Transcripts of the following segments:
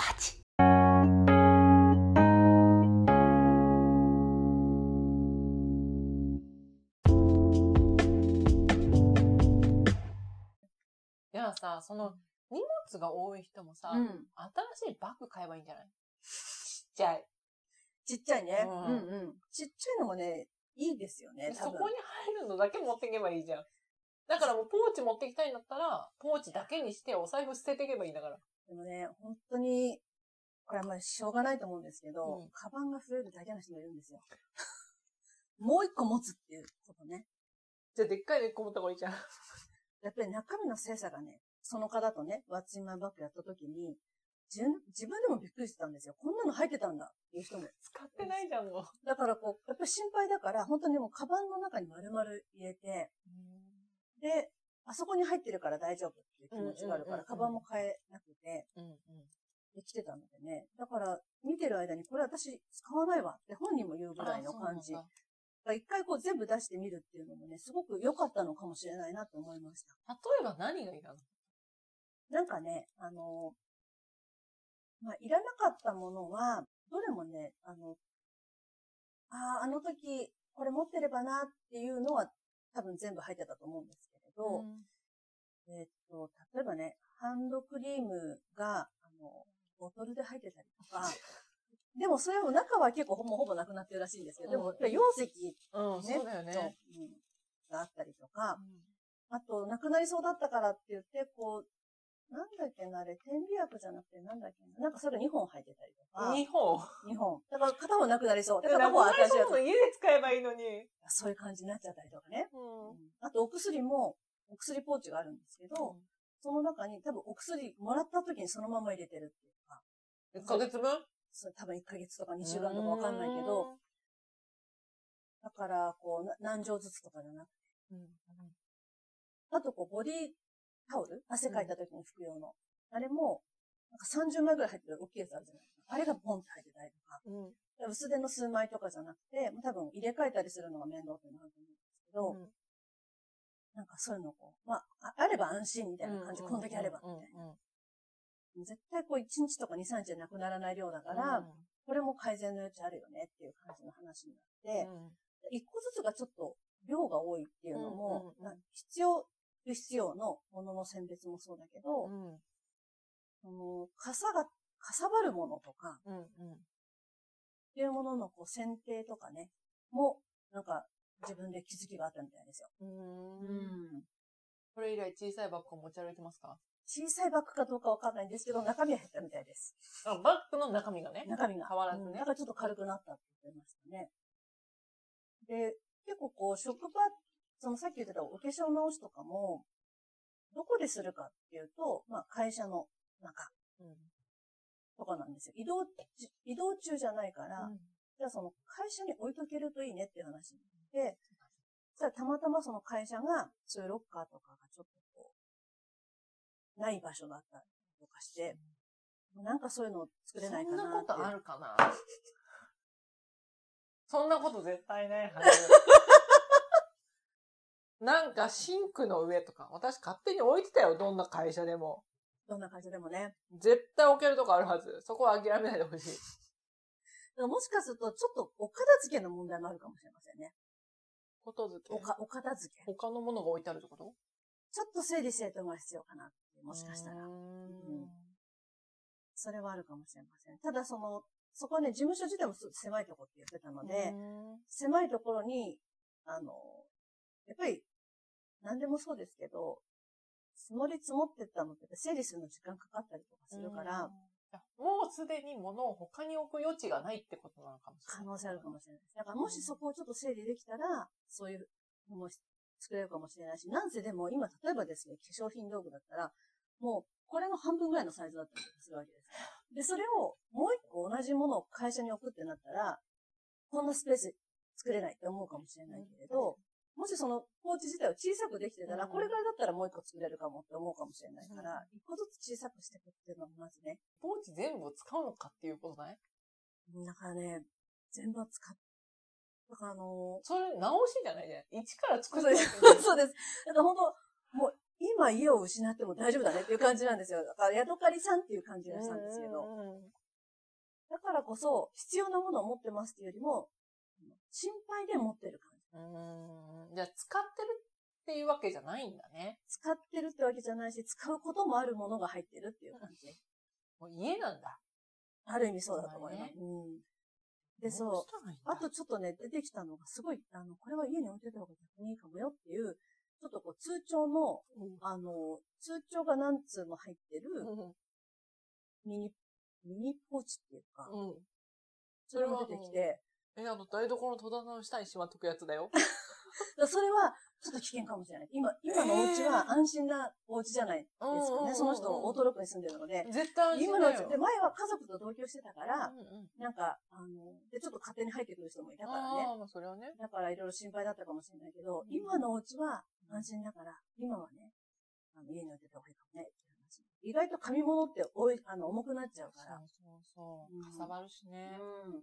八。いやさ、その、荷物が多い人もさ、うん。新しいバッグ買えばいいんじゃない？ちっちゃい。ちっちゃいね。ううんんうん。ちっちゃいのもね、いいですよね、多分。そこに入るのだけ持っていけばいいじゃん。だからもうポーチ持ってきたいんだったら、ポーチだけにしてお財布捨てていけばいいんだから。でもね、本当に、これはまあしょうがないと思うんですけど、うんカバンが増えるだけの人もいるんですよ。もう一個持つっていうことね。じゃあでっかいの一個持った方がいいじゃん。やっぱり中身の精査がね、その方とね、ワッチンマイバッグやった時に、自分自分でもびっくりしてたんですよ。こんなの入ってたんだっていう人も。使ってないじゃん、もう。だからこう、やっぱり心配だから、本当にもうカバンの中に丸々入れて、で、あそこに入ってるから大丈夫っていう気持ちがあるから、うんうんうんうんカバンも変えなくて、うんうん。できてたのでね。だから、見てる間に、これ私使わないわって本人も言うぐらいの感じ。一回こう全部出してみるっていうのもね、すごく良かったのかもしれないなと思いました。例えば何がいらんの？なんかね、あの、まあ、いらなかったものは、どれもね、あの、ああ、あの時、これ持ってればなっていうのは多分全部入ってたと思うんですけれど、えっと、例えばね、ハンドクリームが、あの、ボトルで入ってたりとか、でもそれも中は結構ほぼほぼなくなってるらしいんですけど、でも、うん容積うん、ねそうだよね。うんがあったりとか、あと、なくなりそうだったからって言って、こう、なんだっけな、あれ、点鼻薬じゃなくて、なんだっけな、なんかそれが2本入ってたりとか、日本？2本。だから片方なくなりそう。で、片方は新しいやの家で使えばいいのに。つ。そういう感じになっちゃったりとかね。うんうんあと、お薬も、お薬ポーチがあるんですけど、その中に多分お薬もらった時にそのまま入れてるっていうか、1ヶ月分？それ多分1ヶ月とか2週間とかわかんないけど、、だから、こう、な何錠ずつとかじゃなくて、うんあと、こう、ボディタオル？汗かいた時に拭く用の。あれも、なんか30枚ぐらい入ってる大きいやつあるじゃないですか。あれがボンって入ってたりとか。うん。薄手の数枚とかじゃなくて、多分入れ替えたりするのが面倒ってなると思うんですけど、うんなんかそういうのをこう、まあ、ああれば安心みたいな感じ、うんこんだけあれば、みたいな。絶対こう1日とか2、3日でなくならない量だから、これも改善の余地あるよねっていう感じの話になって、一個ずつがちょっと量が多いっていうのも、必要、不必要のものの選別もそうだけど、うんうん。その、かさが、かさばるものとか、うんうん。っていうもののこう選定とかね、も、なんか自分で気づきがあったみたいですよ。うんん。これ以来小さいバッグを持ち歩いてますか？小さいバッグかどうかわかんないんですけど、中身は減ったみたいです。あバッグの中身がね。中身が。変わらずねうんだからちょっと軽くなったって言ってましたね。で、結構こう、職場、そのさっき言ってたお化粧直しとかも、どこでするかっていうと、まあ会社の中うんとかなんですよ。移動、移動中じゃないから、じゃあその会社に置いとけるといいねっていう話になって、じゃあたまたまその会社が、そういうロッカーとかがちょっとこう、ない場所だったりとかして、なんかそういうのを作れないかなって。そんなことあるかなそんなこと絶対ないはず。なんかシンクの上とか、私勝手に置いてたよ、どんな会社でも。どんな会社でもね。絶対置けるとこあるはず。そこは諦めないでほしい。もしかすると、ちょっとお片付けの問題もあるかもしれませんね。ことづけお。か、お片付け。他のものが置いてあるってこと？ちょっと整理整頓が必要かなって、もしかしたらうー。んうんそれはあるかもしれません。ただその、そこはね、事務所自体もすごく狭いとこって言ってたので、狭いところに、あの、やっぱり、何でもそうですけど、積もり積もってったのって整理するの時間かかったりとかするから、うんもうすでに物を他に置く余地がないってことなのかもしれない。可能性あるかもしれない。だからもしそこをちょっと整理できたら、そういうのも作れるかもしれないし、なんせでも今、例えばですね、化粧品道具だったら、もう、これの半分ぐらいのサイズだったりするわけです。で、それをもう一個同じものを会社に送ってなったら、こんなスペース作れないって思うかもしれないけれど、もしそのポーチ自体を小さくできてたら、うんこれぐらいだったらもう一個作れるかもって思うかもしれないから、一個ずつ小さくしていくっていうのもまずね、ポーチ全部を使うのかっていうことない？だからね、全部は使っ、だからあのそれ直しじゃないじゃん。一から作そうでるす。そうです。だから本当、もう今今家を失っても大丈夫だねっていう感じなんですよ。だから、ヤドカリさんっていう感じがしたんですけど。だからこそ、必要なものを持ってますっていうよりも、心配で持ってる。うん。うんじゃあ、使ってるっていうわけじゃないんだね。使ってるってわけじゃないし、使うこともあるものが入ってるっていう感じ。もう家なんだ。ある意味そうだと思います。まうん。で、どそう。あとちょっとね、出てきたのが、すごい、あの、これは家に置いてた方が逆にいいかもよっていう、ちょっとこう、通帳の、うんあの、通帳が何通も入ってる、うんミニ、ミニポーチっていうか、うん。それも出てきて、え、あの、台所の戸棚の下にしまっとくやつだよ。だ それは、ちょっと危険かもしれない。今、今のお家は安心なお家じゃないですかうんうんうんうんね。その人、オートロックに住んでるので。絶対安心今の。で、前は家族と同居してたから、うんうんなんか、あの、で、ちょっと勝手に入ってくる人もいたからね。ああ、まあそれはね。だからいろいろ心配だったかもしれないけど、うん今のお家は安心だから、今はね、あの家に置いてた方がいいかもね。意外と紙物っておいあの重くなっちゃうかそうら。そうそううん。かさばるしね。うん。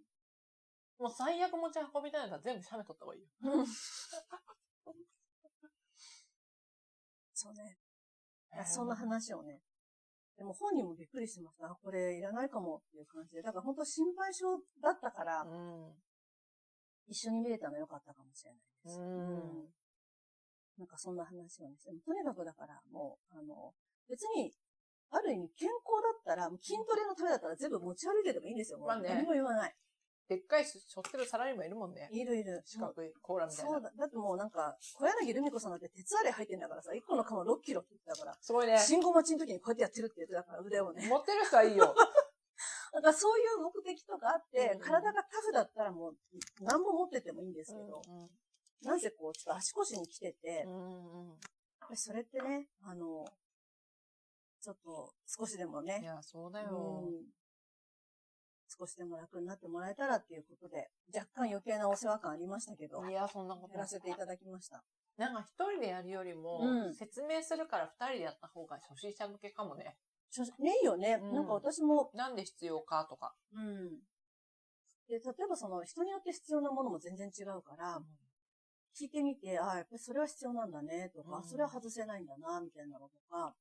もう最悪持ち運びたいんだったら全部写メ撮った方がいいよ。そうね。そんな話をね。でも本人もびっくりしました。あ、これいらないかもっていう感じで。だから本当心配性だったから、うん。一緒に見れたの良かったかもしれないです。うんなんかそんな話をね。とにかくだから、もう、あの、別に、ある意味健康だったら、筋トレのためだったら全部持ち歩いてでもいいんですよ。もうまあね何も言わない。でっかいし、しょってるサラリーマンいるもんね。いるいる。四角いコーラみたいな。そうだ。だってもうなんか、小柳ルミ子さんだって鉄アレイ入ってんだからさ、1個の釜6キロって言ってたから、すごいね。信号待ちの時にこうやってやってるって言ってたから、腕をね。持ってる人はいいよ。だからそういう目的とかあって、うん体がタフだったらもう、何も持っててもいいんですけど、うんなんせこう、ちょっと足腰に来てて、うんうんやっぱりそれってね、あの、ちょっと少しでもうん。いね、や、そうだうよ。ん少しでも楽になってもらえたらっていうことで、若干余計なお世話感ありましたけど、いや、そんなことやらせていただきました。なんか一人でやるよりも、うん説明するから二人でやった方が初心者向けかもね。ねいいよね、うんなんか私も、なんで必要かとか。うん。で、例えばその人によって必要なものも全然違うから、聞いてみて、ああ、やっぱりそれは必要なんだね、とか、うんそれは外せないんだな、みたいなのとか、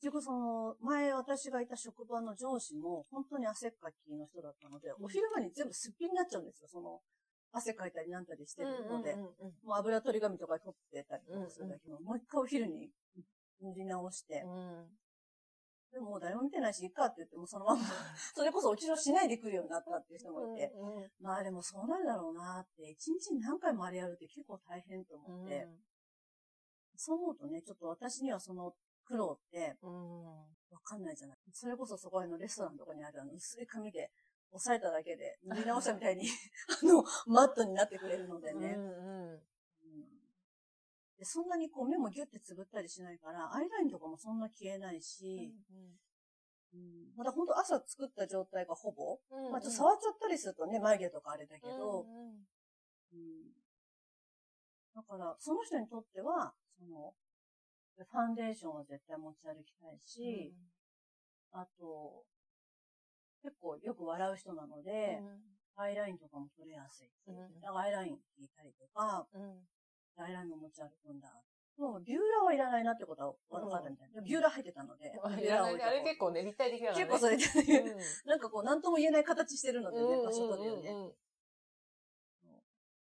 結局その、前私がいた職場の上司も、本当に汗っかきの人だったので、ん。お昼間に全部すっぴんになっちゃうんですよ、その、汗かいたりなんたりしてるので、うんうん。うんもう油取り紙とか取ってたりとかするだけど、もう一回お昼に塗り直して、うん。でももう誰も見てないし、いいかって言ってもそのまま、それこそお化粧しないで来るようになったっていう人もいて、うんうんまあでもそうなるだろうなって、一日に何回もあれやるって結構大変と思って、そう思うとね、ちょっと私にはその苦労ってうん。わかんないじゃない。それこそそこへのレストランとかにあるあの薄い紙で押さえただけで塗り直したみたいに、あの、マットになってくれるのでね。うんうん。うんでそんなにこう目もギュッてつぶったりしないから、アイラインとかもそんな消えないし、うんまだ本当朝作った状態がほぼ、うんまあちょっと触っちゃったりするとね、眉毛とかあれだけど、うんうんうんだから、その人にとっては、その、ファンデーションは絶対持ち歩きたいし、あと、結構よく笑う人なので、アイラインとかも取れやすい。うんアイライン引いたりとか、うんうんアイラインも持ち歩くんだ。もうビューラーはいらないなってことは分かったみたいな。ビューラー入ってたので、あビューラー置いとこうあれ結構ね、立体的だからね。結構それで、うんなんかこう、なんとも言えない形してるのでね、うん場所取るよね。うんうん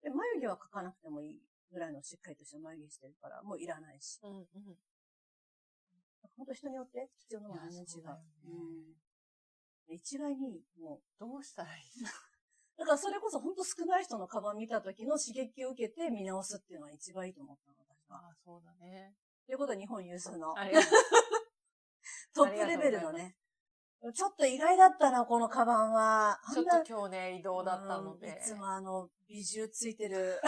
で、眉毛は描かなくてもいいぐらいのしっかりとした眉毛してるから、もういらないし。うんうん本当人によって必要なものは全然違う。うん一概に、もう、どうしたらいい だからそれこそ本当少ない人のカバン見た時の刺激を受けて見直すっていうのが一番いいと思ったの、私は。ああ、そうだね。ということは日本有数の トップレベルのね。ちょっと意外だったな、このカバンは。ちょっと今日ね、移動だったのうんで。いつもあの、美獣ついてる。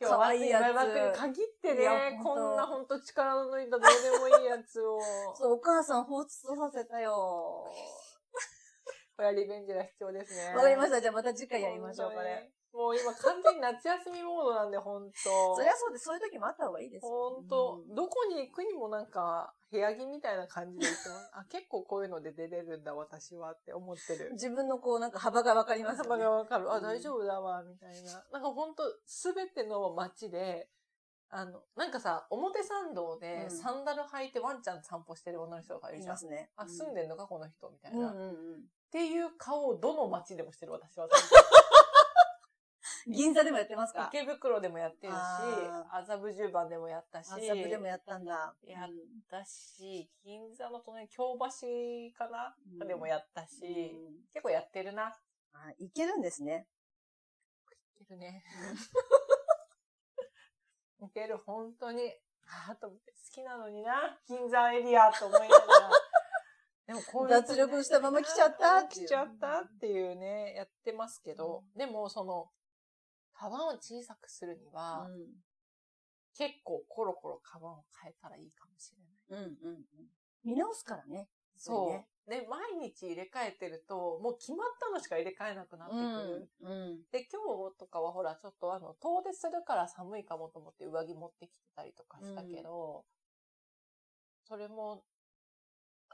今日は可愛いやつマイバッグに限ってね、こんなほんと力の抜いたどうでもいいやつを。そう、お母さん放出させたよ。これはリベンジが必要ですね。わかりました。じゃあまた次回やりましょう、これ。もう今完全に夏休みモードなんで、ほんと。そりゃそうです。そういう時もあった方がいいですよ。ほんとうん、どこに行くにもなんか、部屋着みたいな感じで行ってます。あ、結構こういうので出れるんだ、私はって思ってる。自分のこう、なんか幅がわかりますよ幅ね。がわかる。あ、うん大丈夫だわ、みたいな。なんかほんと、すべての街で、あの、なんかさ、表参道でうんサンダル履いてワンちゃん散歩してる女の人がいるじゃんいま。すね。あ、住んででんのか、この人みたいな。っうんうんうん。ていう顔をどの街でもしてる私は。銀座でもやってますか？池袋でもやってるしあ、麻布十番でもやったし、あ、サブでもやったんだ。やったし、銀座の隣、京橋かな、うんでもやったし、うん結構やってるな。あ、いけるんですね。いけるね。いける、本当に。ああ、と思って、好きなのにな、銀座エリアと思いながら。でもこういう脱力したまま来ちゃった来ちゃったっていうね、やってますけど、でもその、カバンを小さくするには、うん結構コロコロカバンを変えたらいいかもしれない。うんうんうん。見直すからね。そう。ねで、毎日入れ替えてると、もう決まったのしか入れ替えなくなってくる。うん。で、今日とかはほら、ちょっとあの、遠出するから寒いかもと思って上着持ってきてたりとかしたけど、それも、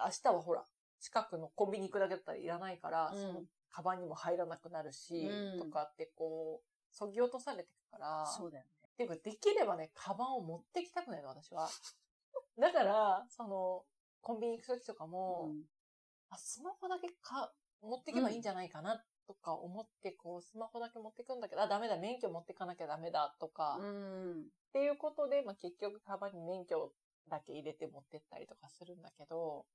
明日はほら、近くのコンビニ行くだけだったらいらないから、うんその、カバンにも入らなくなるし、うんとかってこう、そぎ落とされてくから、そうだよね。っていうか、できればね、カバンを持ってきたくないの、私は。だから、その、コンビニ行くときとかも、うんあ、スマホだけか、持ってけばいいんじゃないかな、とか思って、こう、スマホだけ持ってくんだけど、あ、ダメだ、免許持ってかなきゃダメだ、とか、っうん。ていうことで、まあ、結局、カバンに免許だけ入れて持ってったりとかするんだけど、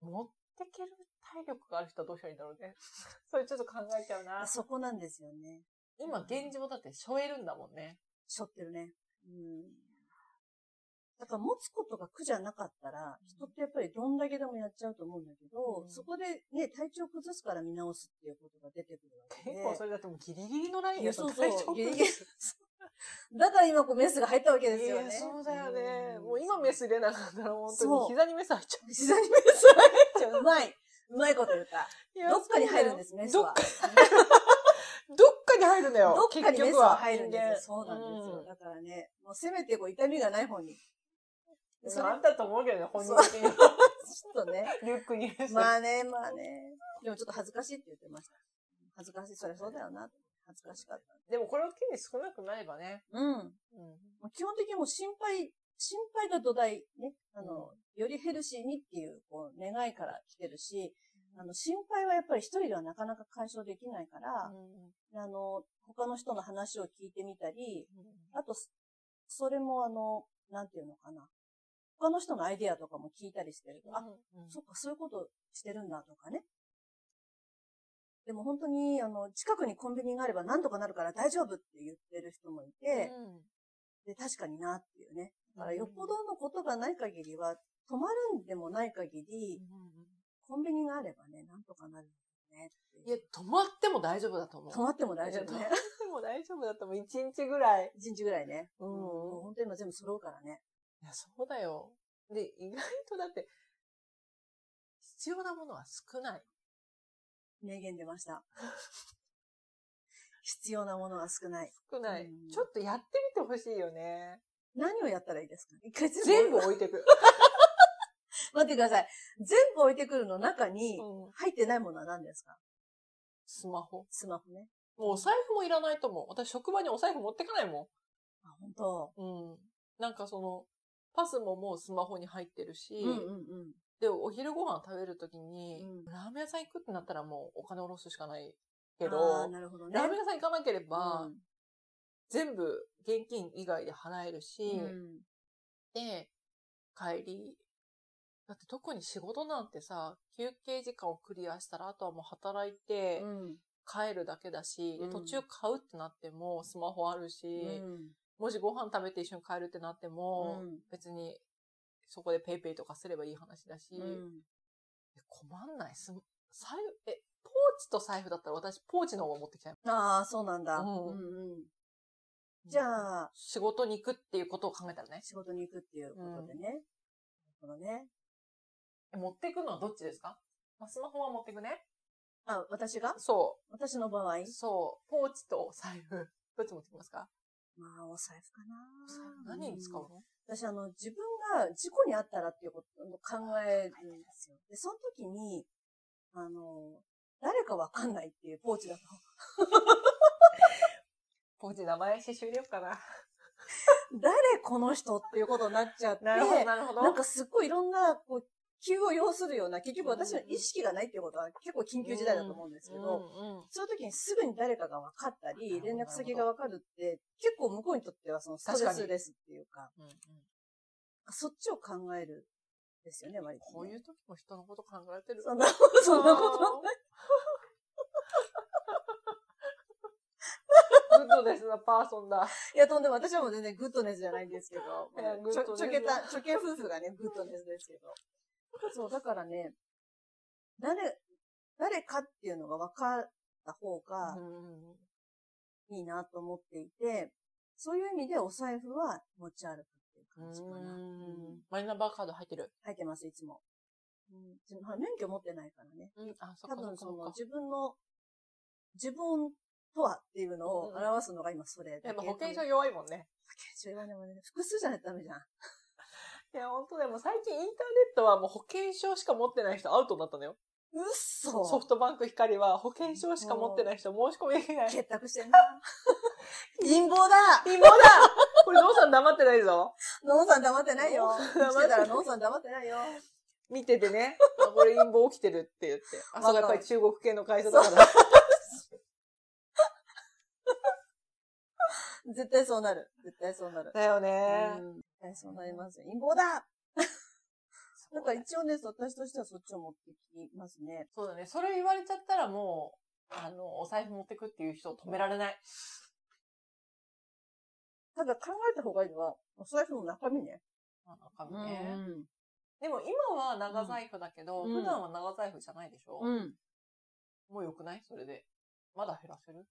持ってける体力がある人はどうしたらいいんだろうね。それちょっと考えちゃうな。そこなんですよね。今、現状だって、背負えるんだもんね。しょってるね。うん。だから持つことが苦じゃなかったら、人ってやっぱりどんだけでもやっちゃうと思うんだけど、うんそこでね、体調崩すから見直すっていうことが出てくるわけで。結構それだってもうギリギリのラインいや、だとそうそう。ギリギリだから今こうメスが入ったわけですよね。そうだよね。んもう今メス入れなかったら本当に膝にメス入っちゃう。膝にメスが入っう。うまい。うまいこと言った。どっかに入るんです、メスは。どっかに入るんだよ。どっかにメス結局は入るんですそうなんですよ。うんだからね、もうせめてこう痛みがない方に。それあんたと思うけどね、本人的には。ちょっとね。リュックに。まあね、まあね。でもちょっと恥ずかしいって言ってました。恥ずかしい、そりゃそうだよな。恥ずかしかった。でもこれを機に少なくなればね。うん。うん。基本的にもう心配、心配が土台ね。あの、よりヘルシーにっていう、こう、願いから来てるし、あの、心配はやっぱり一人ではなかなか解消できないから、あの、他の人の話を聞いてみたり、あと、そそれもあの、なんていうのかな。他の人のアイディアとかも聞いたりしてる。と、あ、そっか、そういうことしてるんだとかね。でも本当に、あの、近くにコンビニがあれば何とかなるから大丈夫って言ってる人もいて、で、確かになっていうね。だからよっぽどのことがない限りは、止まるんでもない限り、コンビニがあればね、なんとかなるよねいや、止まっても大丈夫だと思う。止まっても大丈夫ね止ま。っても大丈夫だと思う。一日ぐらい。一日ぐらいね。うんもう本当に今全部揃うからね。いや、そうだよ。で、意外とだって、必要なものは少ない。名言出ました。必要なものが少ない。少ない。うんちょっとやってみてほしいよね。何をやったらいいですか？一回全部置いてく。待ってください。全部置いてくるの中にうん入ってないものは何ですか？スマホ。スマホね。もうお財布もいらないと思う。私職場にお財布持ってかないもあ、本当。ん。うん。なんかその、パスももうスマホに入ってるし、うんうんうん。で、お昼ご飯食べるときに、うんラーメン屋さん行くってなったらもうお金下ろすしかないけあどー、なるほどね。ラーメン屋さん行かなければ、うん全部現金以外で払えるし、うんで、帰り、だって特に仕事なんてさ、休憩時間をクリアしたら、あとはもう働いてうん帰るだけだし、でうん途中買うってなってもスマホあるし、うんもしご飯食べて一緒に帰るってなっても、うん別にそこでペイペイとかすればいい話だし、困んない？す。財布、え、ポーチと財布だったら私ポーチの方を持ってきたい。ああ、そうなんだ。うんうんうんじゃあ、仕事に行くっていうことを考えたらね。仕事に行くっていうことでね。なるほどね。え持っていくのはどっちですか、まあ、スマホは持っていくね。あ、私が？そ私の場合？う。そう。ポーチと財布。どっち持ってきますか？まあ、お財布かな。何に使うの、私、あの、自分が事故にあったらっていうことを考えるんですよ。で、その時に、あの、誰かわかんないっていうポーチだと。ポーチ名前刺繍入れようかな。誰この人っていうことになっちゃって、なるほど、なるほど。なんかすっごいいろんな、こう、急を要するような、結局私の意識がないっていうことは結構緊急事態だと思うんですけど、そういう時にすぐに誰かが分かったり、連絡先が分かるって、結構向こうにとってはその stressless っていうか、うんうんそっちを考えるんですよね、割と、ね。こういう時も人のこと考えてる？そんな、そんなことない。goodness な person だ。いや、とんでも私はもう全然 goodness じゃないんですけど、ちょけた、ちょけ夫婦がね、グッドネスですけど。そう、だからね、誰、誰かっていうのが分かった方がうんいいなと思っていて、そういう意味でお財布は持ち歩くっていう感じかな。うんマイナンバーカード入ってる。入ってます、いつも。うん、免許持ってないからね。うん、あ、そっ多かそっ分その。自分の、自分とはっていうのを表すのが今それだけ。でも保険証弱いもんね。保険証はね、もうね複数じゃないとダメじゃん。いや、本当でも最近インターネットはもう保険証しか持ってない人アウトになったのよ。うっそソフトバンク光は保険証しか持ってない人申し込みできない。結託してんな。貧乏だ貧乏だこれ、ノーさん黙ってないぞ。ノンさん黙ってないよ。ノンさん生きてたらノンさん黙ってないよ。見ててね。あこれ陰謀起きてるって言って。あ、そうか、やっぱり中国系の会社だから。絶対そうなる。絶対そうなる。だよね。うん絶対そうなりますよ。陰謀だだから一応ね、私としてはそっちを持ってきますね。そうだね。それ言われちゃったらもう、あの、お財布持ってくっていう人を止められない。ただ考えた方がいいのは、お財布の中身ね。あなんかね。うんでも今は長財布だけど、うん普段は長財布じゃないでしょ、うん。もう良くない？それで。まだ減らせる？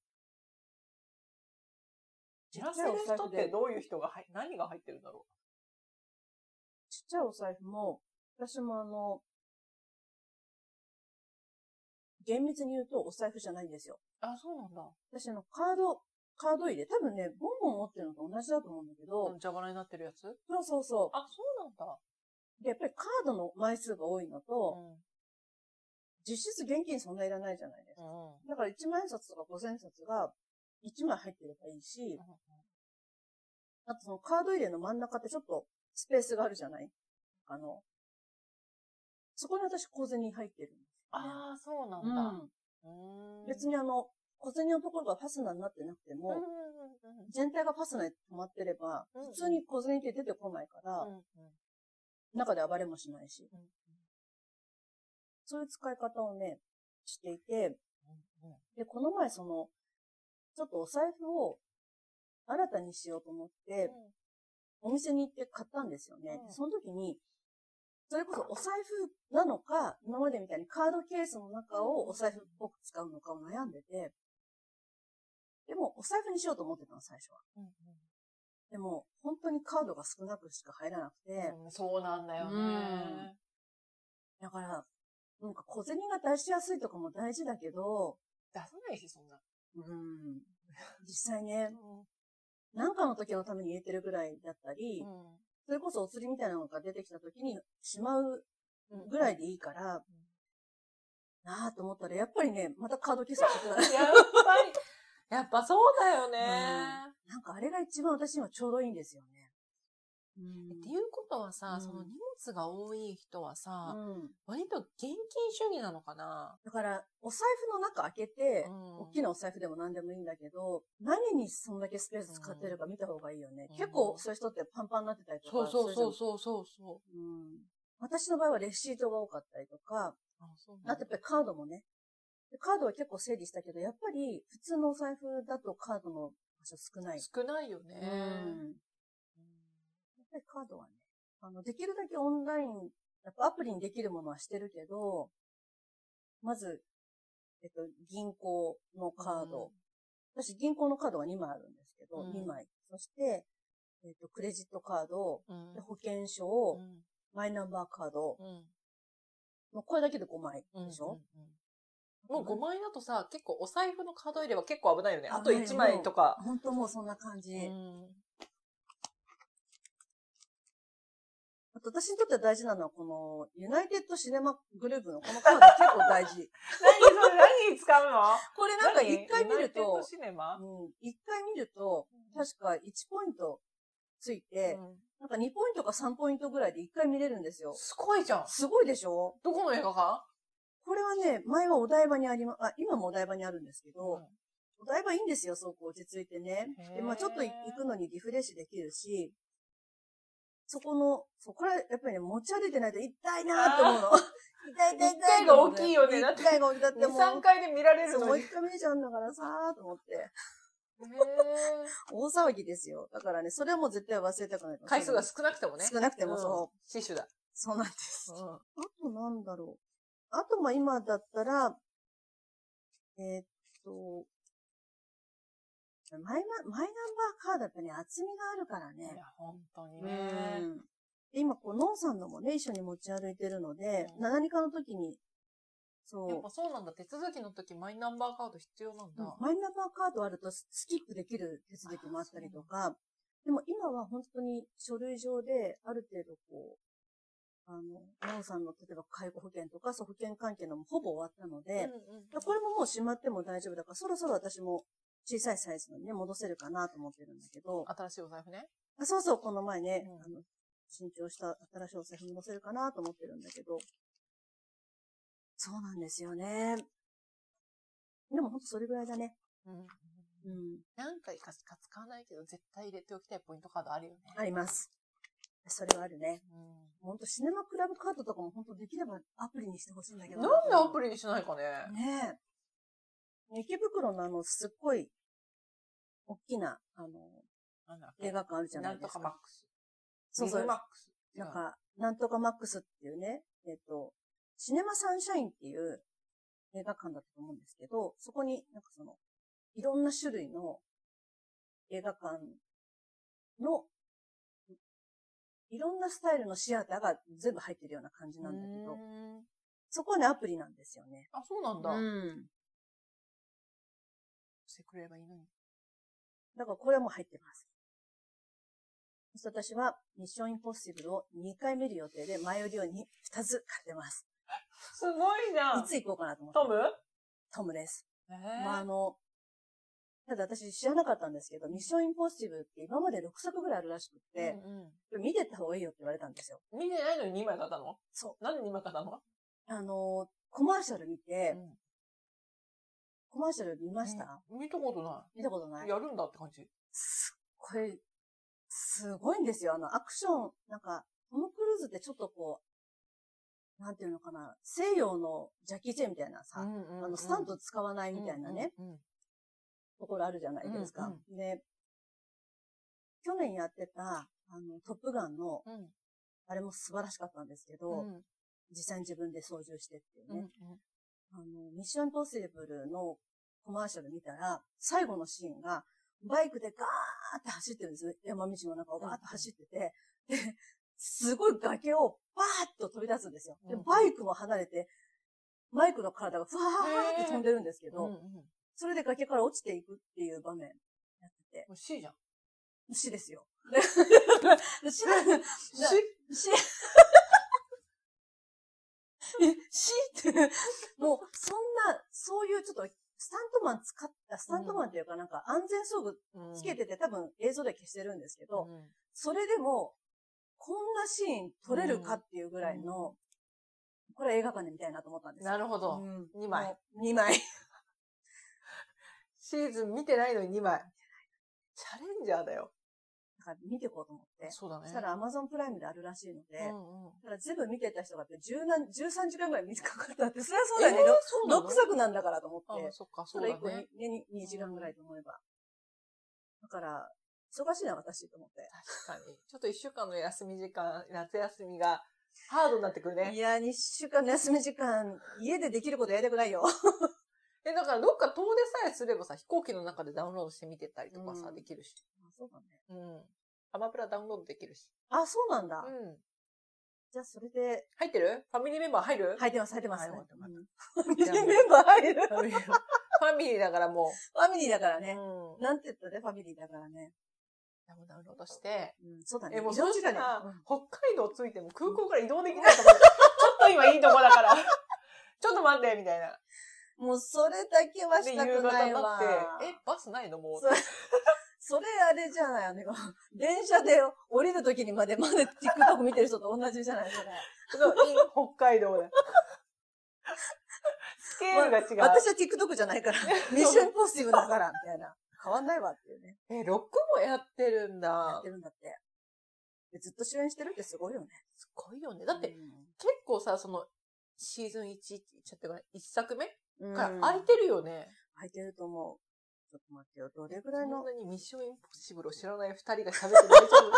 ち減らせる人ってどういう人が入、何が入ってるんだろちっちゃいお財布も、私もあの、厳密に言うとお財布じゃないんですよ。うあ、そうなんだ。私あの、カード、カード入れ、多分ね、ボンボン持ってるのと同じだと思うんだけど、蛇腹になってるやつ？そうそうそあ、そうなんだ。う。で、やっぱりカードの枚数が多いのうと、ん。実質現金そんないらないじゃないですか。うん。だから1万円札とか5千円札が1枚入ってればいいし、あとそのカード入れの真ん中ってちょっとスペースがあるじゃない？あの、そこに私小銭入ってるんですよ、ね。ああ、そうなんうだ。ん。うん。別にあの、小銭のところがファスナーになってなくても、うんうんうん全体がファスナーに止まってれば、うん普通に小銭って出てこないから、うん。うん中で暴れもしないし、うんそういう使い方をね、していて、うんで、この前その、ちょっとお財布を新たにしようと思って、お店に行って買ったんですよね。うんでその時に、それこそお財布なのか、今までみたいにカードケースの中をお財布っぽく使うのかを悩んでて、でもお財布にしようと思ってたの、最初は。うんでも、本当にカードが少なくしか入らなくて、うんそうなんだよね。だから、なんか小銭が出しやすいとかも大事だけど、出さないし、そんな。うん、実際ね、うなんかの時のために入れてるぐらいだったり、ん。それこそお釣りみたいなのが出てきた時にしまうぐらいでいいから、なぁと思ったら、やっぱりね、またカードケースを買ってたやっぱり、やっぱそうだよね。なんかあれが一番私今ちょうどいいんですよね。うんっていうことはさ、うんその荷物が多い人はさ、うん割と現金主義なのかな？だから、お財布の中開けて、うん大きなお財布でも何でもいいんだけど、何にそんだけスペース使ってるか見た方がいいよね。うん結構そういう人ってパンパンになってたりとか。そうそうそううそうそう。うん。私の場合はレシートが多かったりとか、う。あ、とやっぱりカードもね。でカードは結構整理したけど、やっぱり普通のお財布だとカードの場所少ない。少ないよね。うん。ぱりカードはね、あの、できるだけオンライン、やっぱアプリにできるものはしてるけど、まず、えっと、銀行のカード。私、銀行のカードが2枚あるんですけど、うん2枚。そして、えっと、クレジットカード、うん。で保険う証、ん。マイナンバーカード、うん。もうこれだけで5枚うん。でしょ、うんうんもう5枚だとさ、結構お財布のカード入れは結構危ないよね。あと危ない1枚とか。本当もうそんな感じ。うん。あと私にとって大事なのは、この、ユナイテッドシネマグループのこのカード結構大事。何それ何に使うの？これなんか一回見るとユナイテッド、シネマ？うん、一回見ると、確か1ポイントついて、うん。なんか2ポイントか3ポイントぐらいで1回見れるんですよ。すごいじゃん。すごいでしょ？どこの映画館これはね、前はお台場にありま、あ、今もお台場にあるんですけど、うん。お台場いいんですよ、すごく落ち着いてね。で、まあちょっと行くのにリフレッシュできるし、そこの、そう、これやっぱりね、持ち歩いてないと痛いなって思うの。痛い痛い痛い。一回が大きいよねだって一回が大きい。だって2、もう、3回で見られるそうもう。一回見れちゃうんだからさーと思って。へ 大騒ぎですよ。だからね、それはもう絶対忘れたくない。ー回数が少なくてもね。少なくてもそう。うん。死守だ。そうなんです。うんあとなんだろう。あと、まあ今だったら、えーっと、マイナマイナンバーカードやっぱね、厚みがあるからね。いや、本当にうね。ん。で今、こう、ノンさんのもね、一緒に持ち歩いてるので、うん何かの時に、そう、やっぱそうなんだ。手続きの時マイナンバーカード必要なんだ。マイナンバーカードあるとススキップできる手続きもあったりとか、でも今は本当に書類上である程度こう、あの、ノンさんの例えば介護保険とか、そう保険関係のもほぼ終わったので、うんうんこれももう閉まっても大丈夫だから、そろそろ私も小さいサイズのにね、戻せるかなと思ってるんだけど、新しいお財布ね。あそうそう、この前ね、うんあの、新調した新しいお財布戻せるかなと思ってるんだけど、そうなんですよね。でもほんとそれぐらいだね。うん。うん。何回かしか使わないけど、絶対入れておきたいポイントカードあるよね。あります。それはあるね。うんほんとシネマクラブカードとかもほんとできればアプリにしてほしいんだけど。なんでアプリリにしないかね。ねえ。池袋のあの、すっごい、大きな、あの、映画館あるじゃなないんとですか。かマックス。そうそうマックス。なんか、なんとかマックスっていうね、えっ、と、シネマサンシャインっていう映画館だったと思うんですけど、そこになんかその、いろんな種類の映画館の、いろんなスタイルのシアターが全部入ってるような感じなんだけど、そこはね、アプリなんですよね。あ、そうなんだ。うん。してくれればいいのに。だからこれはもう入ってます。そして私はミッションインポッシブルを2回見る予定で前売りを 2, 2つ買ってます。すごいじゃん。いつ行こうかなと思って。トム？トムです。えまあ、あの、ただ私知らなかったんですけど、ミッションインポッシブルって今まで6作ぐらいあるらしくって、うん見てった方がいいよって言われたんですよ。うん。見てないのに2枚買ったの？そう。なんで2枚買ったの？あの、コマーシャル見て、うんコマーシャル見ました、うん見たことな見たことないい。やるんだって感じ？すっごい、すごいんですよ。あの、アクション、なんか、トム・クルーズってちょっとこう、なんていうのかな、西洋のジャッキー・チェンみたいなさ、あの、スタント使わないみたいなね、。うんうんうんところあるじゃないですか。うんで、去年やってた、あの、トップガンの、うんあれも素晴らしかったんですけど、うん実際に自分で操縦してっていううんね、あの、ミッションポッシブルのコマーシャル見たら、最後のシーンが、バイクでガーって走ってるんですよ。山道の中をガーって走ってて、で、すごい崖をバーッと飛び出すんですよ。でうん、バイクも離れて、バイクの体がふわーって飛んでるんですけど、それで崖から落ちていくっていう場面やってて、う C じゃん。死ですよ。C? 死、え、死って、もう、そんな、そういうちょっと、スタントマン使った、スタントマンっていうかなんか安全装具つけてて、多分映像で消してるんですけど、うんそれでも、こんなシーン撮れるかっていうぐらいの、これは映画館で見たいなと思ったんですよ。なるほど。うん二枚。もう二枚。シーズン見てないのに2枚。チャレンジャーだよ。だから見ていこうと思って。そうだね。そしたら Amazon プライムであるらしいので、うんうん。だから全部見てた人がやっぱ十何、13時間ぐらい見つかかったって、それはそうえーだよね。そうなの？6作なんだからと思って。あそっか、それ1個そうだね。に、ね、2時間ぐらいと思えば。だから、忙しいな、私と思って。確かに。ちょっと1週間の休み時間、夏休みがハードになってくるね。いや、2週間の休み時間、家でできることやりたくないよ。え、だからどっか遠出さえすればさ、飛行機の中でダウンロードして見てたりとかさ、うんできるし。あそうだね。うん。アマプラダウンロードできるし。あ、そうなんだ。うん。じゃあ、それで、入ってる？ファミリーメンバー入る？入ってます、入ってます。ファミリーメンバー入る？ファミリーだからもファミリーだからう。ね。うん。なんて言ったらファミリーだからね。ダウンロードして、うん、そうだね。え、もうそしたら、うん北海道着いても空港から移動できないと思う。ちょっと今いいとこだから。ちょっと待って、みたいな。もうそれだけはで、した夕方にくないわ。なって、え、バスないの？もう。それあれじゃない、あの、電車で降りるときにまで、まだ TikTok 見てる人と同じじゃない、それ。そう、北海道だ。スケールが違う。私は TikTok じゃないから、ミッションポッシブルだから、みたいな。変わんないわっていうね。え、6もやってるんやだって。るんだって。でずっと主演してるってすごいよね。すごいよね。だって、うん結構さ、その、シーズン1、ちょっと1作目うんから空いてるよね。空いてると思う。ちょっと待ってよ。どれぐらいの？そんなにミッションインポッシブルを知らない二人が喋って大丈夫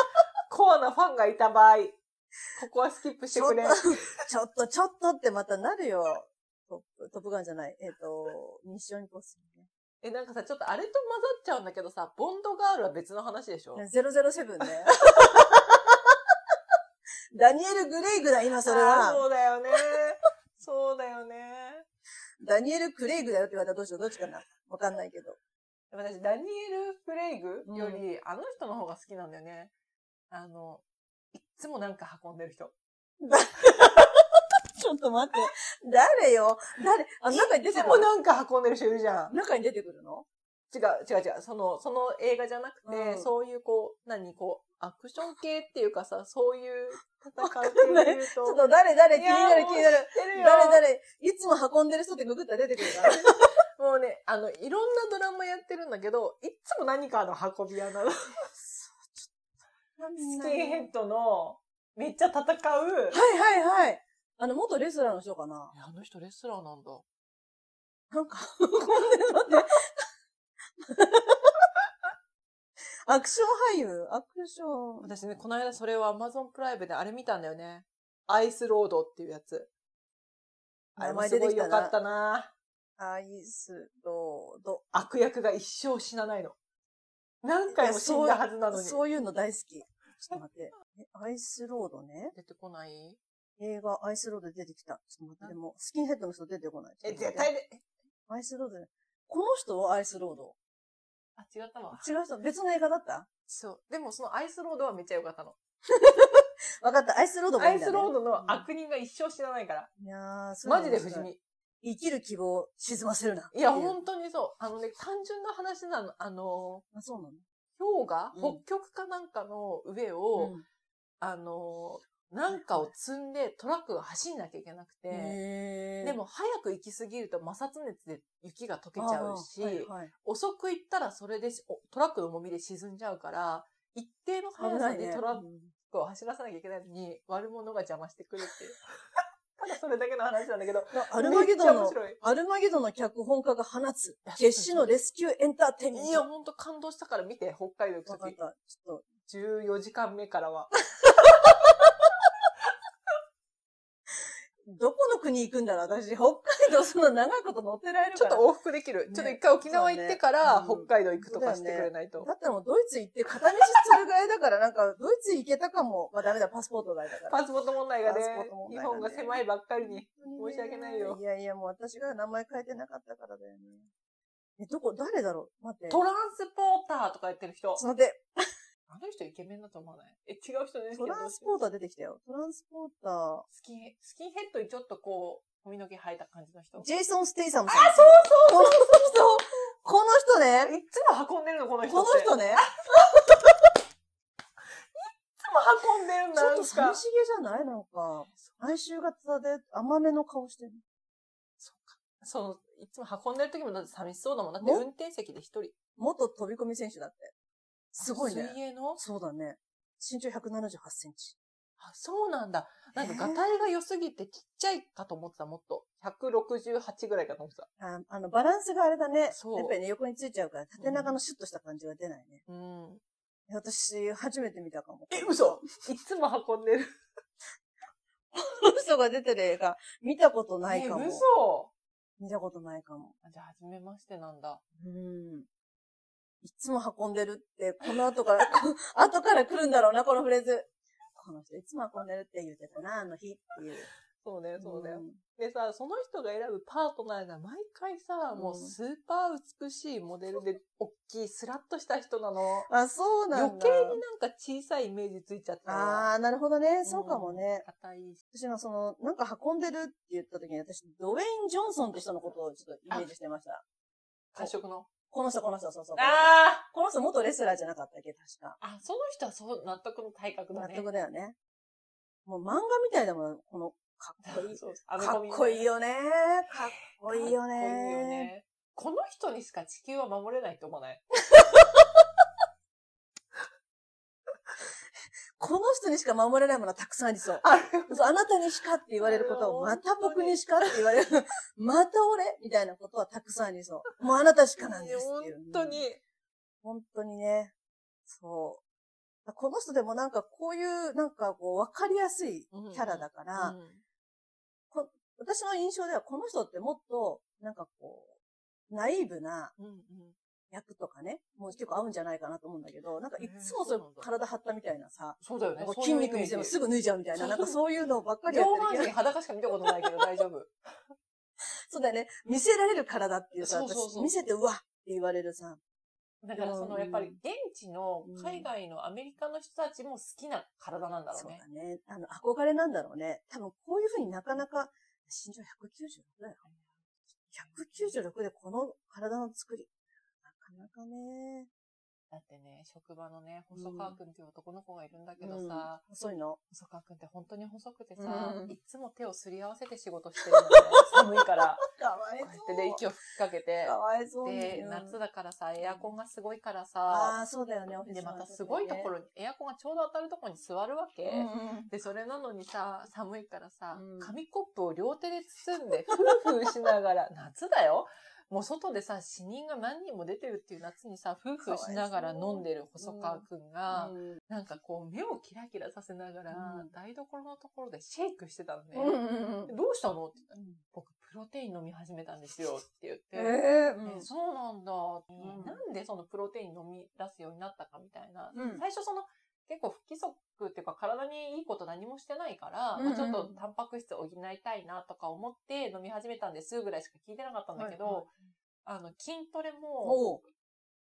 コアなファンがいた場合、ここはスキップしてくれ。ちょっと、ちょっとってまたなるよ。トップ、トップガンじゃない。えっ、と、ミッションインポッシブえ、なんかさ、ちょっとあれと混ざっちゃうんだけどさ、ボンドガールは別の話でしょ？ルね。007ね。ダニエル・グレイグだ、今それは。そうだよね。そうだよね。ダニエル・クレイグだよって言われたらどうしよう、どっちかな。わかんないけど。私、ダニエル・フレイグより、あの人の方が好きなんだよね。あの、いっつもなんか運んでる人。ちょっと待って。誰よ？誰？あ、中に出いつてくるもなんか運んでる人いるじゃん。中に出てくるの？違う、違う違う。その、その映画じゃなくて、うんそういうこう、何、こう、アクション系っていうかさ、そういう戦う系で言うと。ちょっと誰誰？気になる気になる。誰誰？いつも運んでる人ってググったら出てくるから。もうね、あの、いろんなドラマやってるんだけど、いっつも何かの運び屋なの。スキンヘッドの、めっちゃ戦う。はいはいはい。あの、元レスラーの人かなあの人レスラーなんだ。なんか、運んでるのって。アクション俳優？アクション。私ね、この間それを Amazon プライムであれ見たんだよね。アイスロードっていうやつ。あれ名もすごい良かったなアイスロード。悪役が一生死なないの。何回も死んだはずなのに。そういうの大好き。ちょっと待って。えアイスロードね？出てこない？映画アイスロード出てきた。ちょっと待って。でも、スキンヘッドの人出てこない。え、絶対で、えアイスロードね。この人はアイスロード？あ、違ったわ。違う人、別の映画だった？そう。でもそのアイスロードはめっちゃ良かったの。わかった。アイスロードもいアイいんだ、ね。スロードの悪人が一生死なないから。いやー、マジで不死身。生きる希望を沈ませるな。いや、本当にそう。あのね、単純な話なの。あの、あ、そうなの？氷河、うん北極かなんかの上を、うんあの、なんかを積んでトラックが走んなきゃいけなくて、でも早く行き過ぎると摩擦熱で雪が溶けちゃうし、はいはい遅く行ったらそれでトラックの重みで沈んじゃうから、一定の速さでトラックを走らさなきゃいけないのに、悪者が邪魔してくるっていう。ただそれだけの話なんだけど、アルマゲドンの。アルマゲドンの脚本家が放つや、決死のレスキューエンターテインメント。いや、ほんと感動したから見て、北海道行くとき。ちょっと、14時間目からは。どこの国行くんだろう？私、北海道そんな長いこと乗ってられるから。ちょっと往復できる。ねちょっと一回沖縄行ってから、ね北海道行くとかしてくれないと。だったらもうドイツ行って片道するぐらいだから、なんか、ドイツ行けたかも。まあダメだ、パスポートがだから。パスポート問題がねパスポート問、題がね日本が狭いばっかりに。申し訳ないよいやいや、もう私が名前変えてなかったからだよね。え、どこ、誰だろう？待って。トランスポーターとか言ってる人。ちょっと待って。あの人イケメンだと思わない？え、違う人ですけど。トランスポーター出てきたよ。トランスポーター。スキン、スキンヘッドにちょっとこう、髪の毛生えた感じの人？いジェイソン・ステイサムさん。あそうこの人、この人ね。つも運んでるの、この人こ。の人ね。いつも運んでるんだ、ちょっと。寂しげじゃない？なんか。哀愁型で甘めの顔してる。その、いつも運んでる時もだって寂しそうだもん。だっても運転席で一人。元飛び込み選手だって。すごいね。水泳の？そうだね。身長178センチ。あ、そうなんだ。なんか、ガタイが良すぎてちっちゃいかと思ってた、もっと。168ぐらいかと思ってた。ああの、バランスがあれだね。そうやっぱりね、横についちゃうから、縦長のシュッとした感じは出ないね。うん。私、初めて見たかも。え、嘘いつも運んでる。この人が出てる映画、見たことないかも。え、嘘見たことないかも。あじゃあ、初めましてなんだ。うん。いつも運んでるって、この後から、こ 後から来るんだろうな、このフレーズ。この人いつも運んでるって言ってたな、あの日っていう。そうね、そうだよ。んでさ、その人が選ぶパートナーが毎回さ、もううんスーパー美しいモデルで、おっきい、スラッとした人なの。あ、そうなん余だ。計になんか小さいイメージついちゃったわ。あー、なるほどね。そうかもね。硬いし。私はその、なんか運んでるって言った時に、私、ドウェイン・ジョンソンって人のことをちょっとイメージしてました。褐色の？この人、この人、そうそう。あこの人元レスラーじゃなかったっけ、確か。ああ、その人はそう、納得の体格だ納ね。得だよね。もう漫画みたいだもん、この、かっこいい。そうかっこいいよ。よね。かっこいいよ。ね。この人にしか地球は守れないと思わない？この人にしか守れないものはたくさんありそう。あるそうあなたにしかって言われることを、また僕にしかって言われる。また俺みたいなことはたくさんありそう。もうあなたしかなんですっていう。本当に。本当にね。そう。この人でもなんかこういう、なんかこう、わかりやすいキャラだから、私の印象ではこの人ってもっと、なんかこう、ナイーブなうんうん役とかね、もう結構合うんじゃないかなと思うんだけど、なんかいつもそう体張ったみたいなさ、そうだよね筋肉見せてもすぐ脱いじゃうみたいな、なんかそういうのばっかりや上ってるけど、半身裸しか見たことないけど大丈夫。そうだよね、見せられる体っていうさ、私見せてうわって言われるさ、だからそのうんやっぱり現地の海外のアメリカの人たちも好きな体なんだろうねそうだ。ね。あの、憧れなんだろうね。多分こういうふうになかなか、身長196だよ。196でこの体の作り。なかなかね。だってね、職場のね、細川くんっていう男の子がいるんだけどうんさ、細いの。細川くんって本当に細くてさ、うんいつも手をすり合わせて仕事してるのね。寒いから。かわいこうやってね、息を吹きかけて。かわいそうにで、うん夏だからさ、エアコンがすごいからあさ、あ、そうだよね。で、のまたすごいところに、エアコンがちょうど当たるところに座るわけ。うんうんで、それなのにさ、寒いからさ、うん紙コップを両手で包んで、ふーふーしながら、夏だよもう外でさ、死人が何人も出てるっていう夏にさ、ふーふーしながら飲んでる細川くんが、うん。なんかこう、目をキラキラさせながら、うん。台所のところでシェイクしてたのね。うんうんどうしたの？って言ったら、僕、プロテイン飲み始めたんですよって言って。えええそうなんだ、ん。なんでそのプロテイン飲み出すようになったかみたいな。うん。最初その結構不規則っていうか体にいいこと何もしてないから、うんうんまあ、ちょっとタンパク質補いたいなとか思って飲み始めたんですぐらいしか聞いてなかったんだけど、はいはい。あの筋トレも、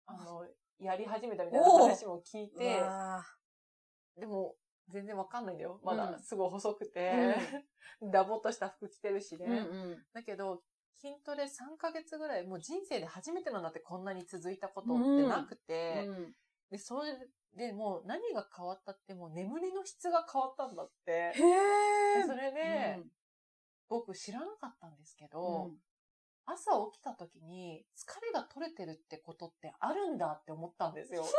あの、やり始めたみたいな話も聞いて、でも全然わかんないんだよ。まうん。だすごい細くて、ダボっとした服着てるしね。ーうんうん。だけど、筋トレ3ヶ月ぐらい、もう人生で初めてなんだってこんなに続いたことってなくて、うん。で、それでもう何が変わったってもう眠りの質が変わったんだって。へそれで、僕知らなかったんですけど、朝起きた時に疲れが取れてるってことってあるんだって思ったんですよ。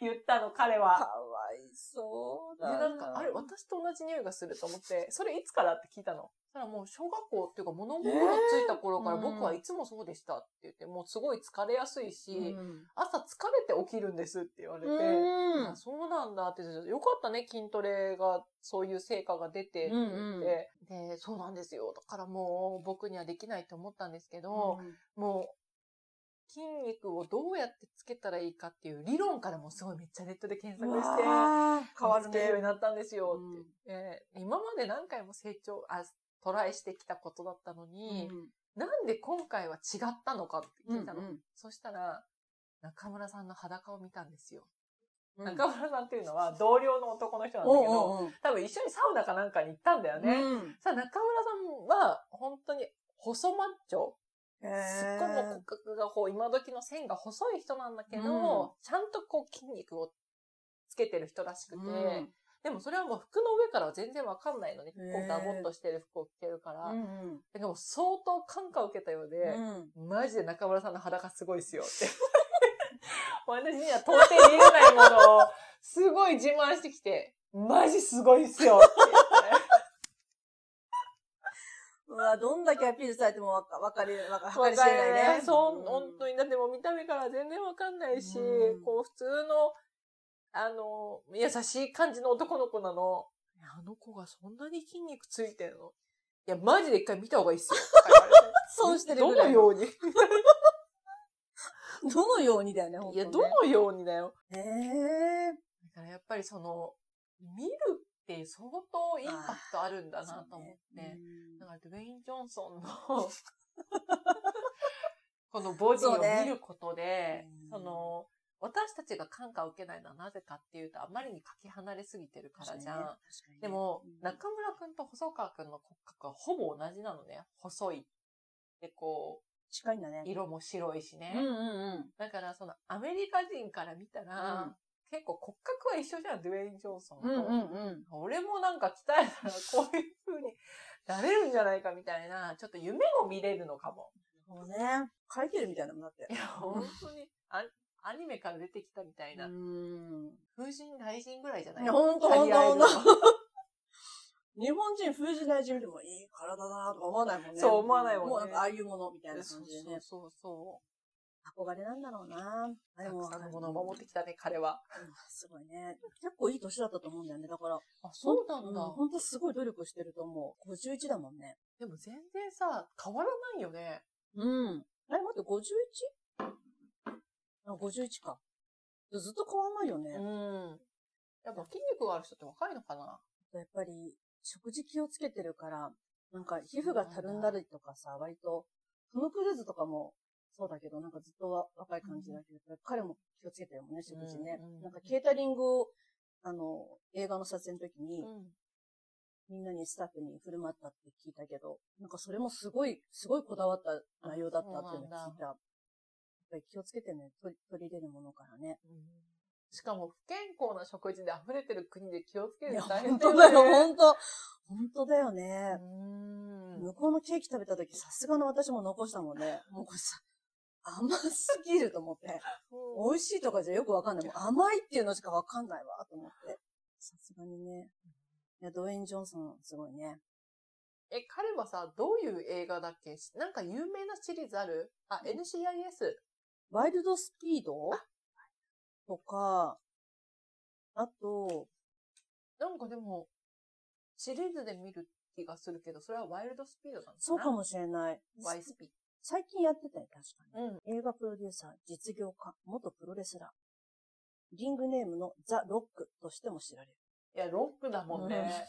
言ったの、彼かは。わいそうで、だなんか、あれ、私と同じ匂いがすると思って、それいつからって聞いたの。たらもう小学校っていうか物心ついた頃からえー僕はいつもそうでしたって言って、もうすごい疲れやすいし、うん。朝疲れて起きるんですって言われて、うん。あそうなんだって言って、よかったね、筋トレが、そういう成果が出てって言って、うんうん。で、そうなんですよ。だからもう僕にはできないと思ったんですけど、もう、筋肉をどうやってつけたらいいかっていう理論からもすごいめっちゃネットで検索して、変わるようになったんですようんって。言って、今まで何回も成長、あ、トライしてきたことだったのに、なんで今回は違ったのかって聞いたの。うんうんそしたら、中村さんの裸を見たんですよ。うん中村さんっていうのは同僚の男の人なんだけど、おうおう多分一緒にサウナかなんかに行ったんだよね。うんさあ中村さんは本当に細マッチョ。へすっーごいもう骨格がこう今時の線が細い人なんだけど、うんちゃんとこう筋肉をつけてる人らしくて、うんでもそれはもう服の上からは全然わかんないのね。こうダボっとしてる服を着てるから。うんうんでも相当感化を受けたようで、うんマジで中村さんの裸すごいっすよって。私には到底見れないものをすごい自慢してきて、マジすごいっすよって言って。うわ、どんだけアピールされてもわか、わかり、わか、計りないね。そう、本当に。だってもう見た目から全然わかんないし、うんこう普通の、あの、優しい感じの男の子なの。あの子がそんなに筋肉ついてるの？いや、マジで一回見た方がいいっすよ。とか言われて損してるどぐらい。のように？どのようにだよね、本いや、当どのようにだよ。ね。へえ。だからやっぱりその、見るって相当インパクトあるんだなと思って。だからドゥェイン・ジョンソンの このボディを見ることで、そ,、そうねの、私たちが感化を受けないのはなぜかっていうと、あまりにかけ離れすぎてるからじゃん。でも、中村くんと細川くんの骨格はほぼ同じなのね。細い。でこ近いんだねう、。色も白いしね。うんうんうん。だから、その、アメリカ人から見たら、うん結構骨格は一緒じゃん、ドゥエイン・ジョンソンと。うんうんうん。俺もなんか鍛えたらこういう風に なれるんじゃないかみたいな、ちょっと夢も見れるのかも。もうね、書いてるみたいなもんだってい。や、本当に、アアニメから出てきたみたいな。ん。風神雷神ぐらいじゃない？いや、ほんとほんとほんと。日本人風神雷神見てもいい体だなとか思わないもんね。そう思わないもんねもうなんかああいうものみたいなそう感じでね。そうそう憧れなんだろうなあたくもさんのものを守ってきたね、彼は。うんすごいね。結構いい年だったと思うんだよね。だから、あ、そうなんだ。うんほんとすごい努力してると思う。51だもんね。でも全然さ、変わらないよね。うん。あれ待って、51? あ、51か。ずっと変わんないよね。うん。やっぱ筋肉がある人って若いのかな？やっぱり、食事気をつけてるから、なんか皮膚がたるんだりとかさ、割と、トム・クルーズとかもそうだけど、なんかずっとわ若い感じだけど、やっぱり彼も気をつけてるもんね、食事ね。うんうんなんかケータリングを、あの、映画の撮影の時に、うん。みんなにスタッフに振る舞ったって聞いたけど、なんかそれもすごい、すごいこだわった内容だったっていうのを聞いた。やっぱり気をつけてね、取り取り入れるものからね。しかも不健康な食事で溢れてる国で気をつけるの大変本当だよ、ね本当本当だよね。うん向こうのケーキ食べた時、さすがの私も残したもんね。もうこれさ、甘すぎると思って。美味しいとかじゃよくわかんない。もう甘いっていうのしかわかんないわ、と思って。さすがにね。いや、ドウェイン・ジョンソン、すごいね。え、彼はさ、どういう映画だっけ？なんか有名なシリーズある？あ、NCIS。ワイルドスピード？とか、あと、なんかでも、シリーズで見る気がするけど、それはワイルドスピードなのかな？そうかもしれない。ワイスピ。最近やってたよ、確かに。うん。映画プロデューサー、実業家、元プロレスラー。リングネームのザ・ロックとしても知られる。いや、ロックだもんね。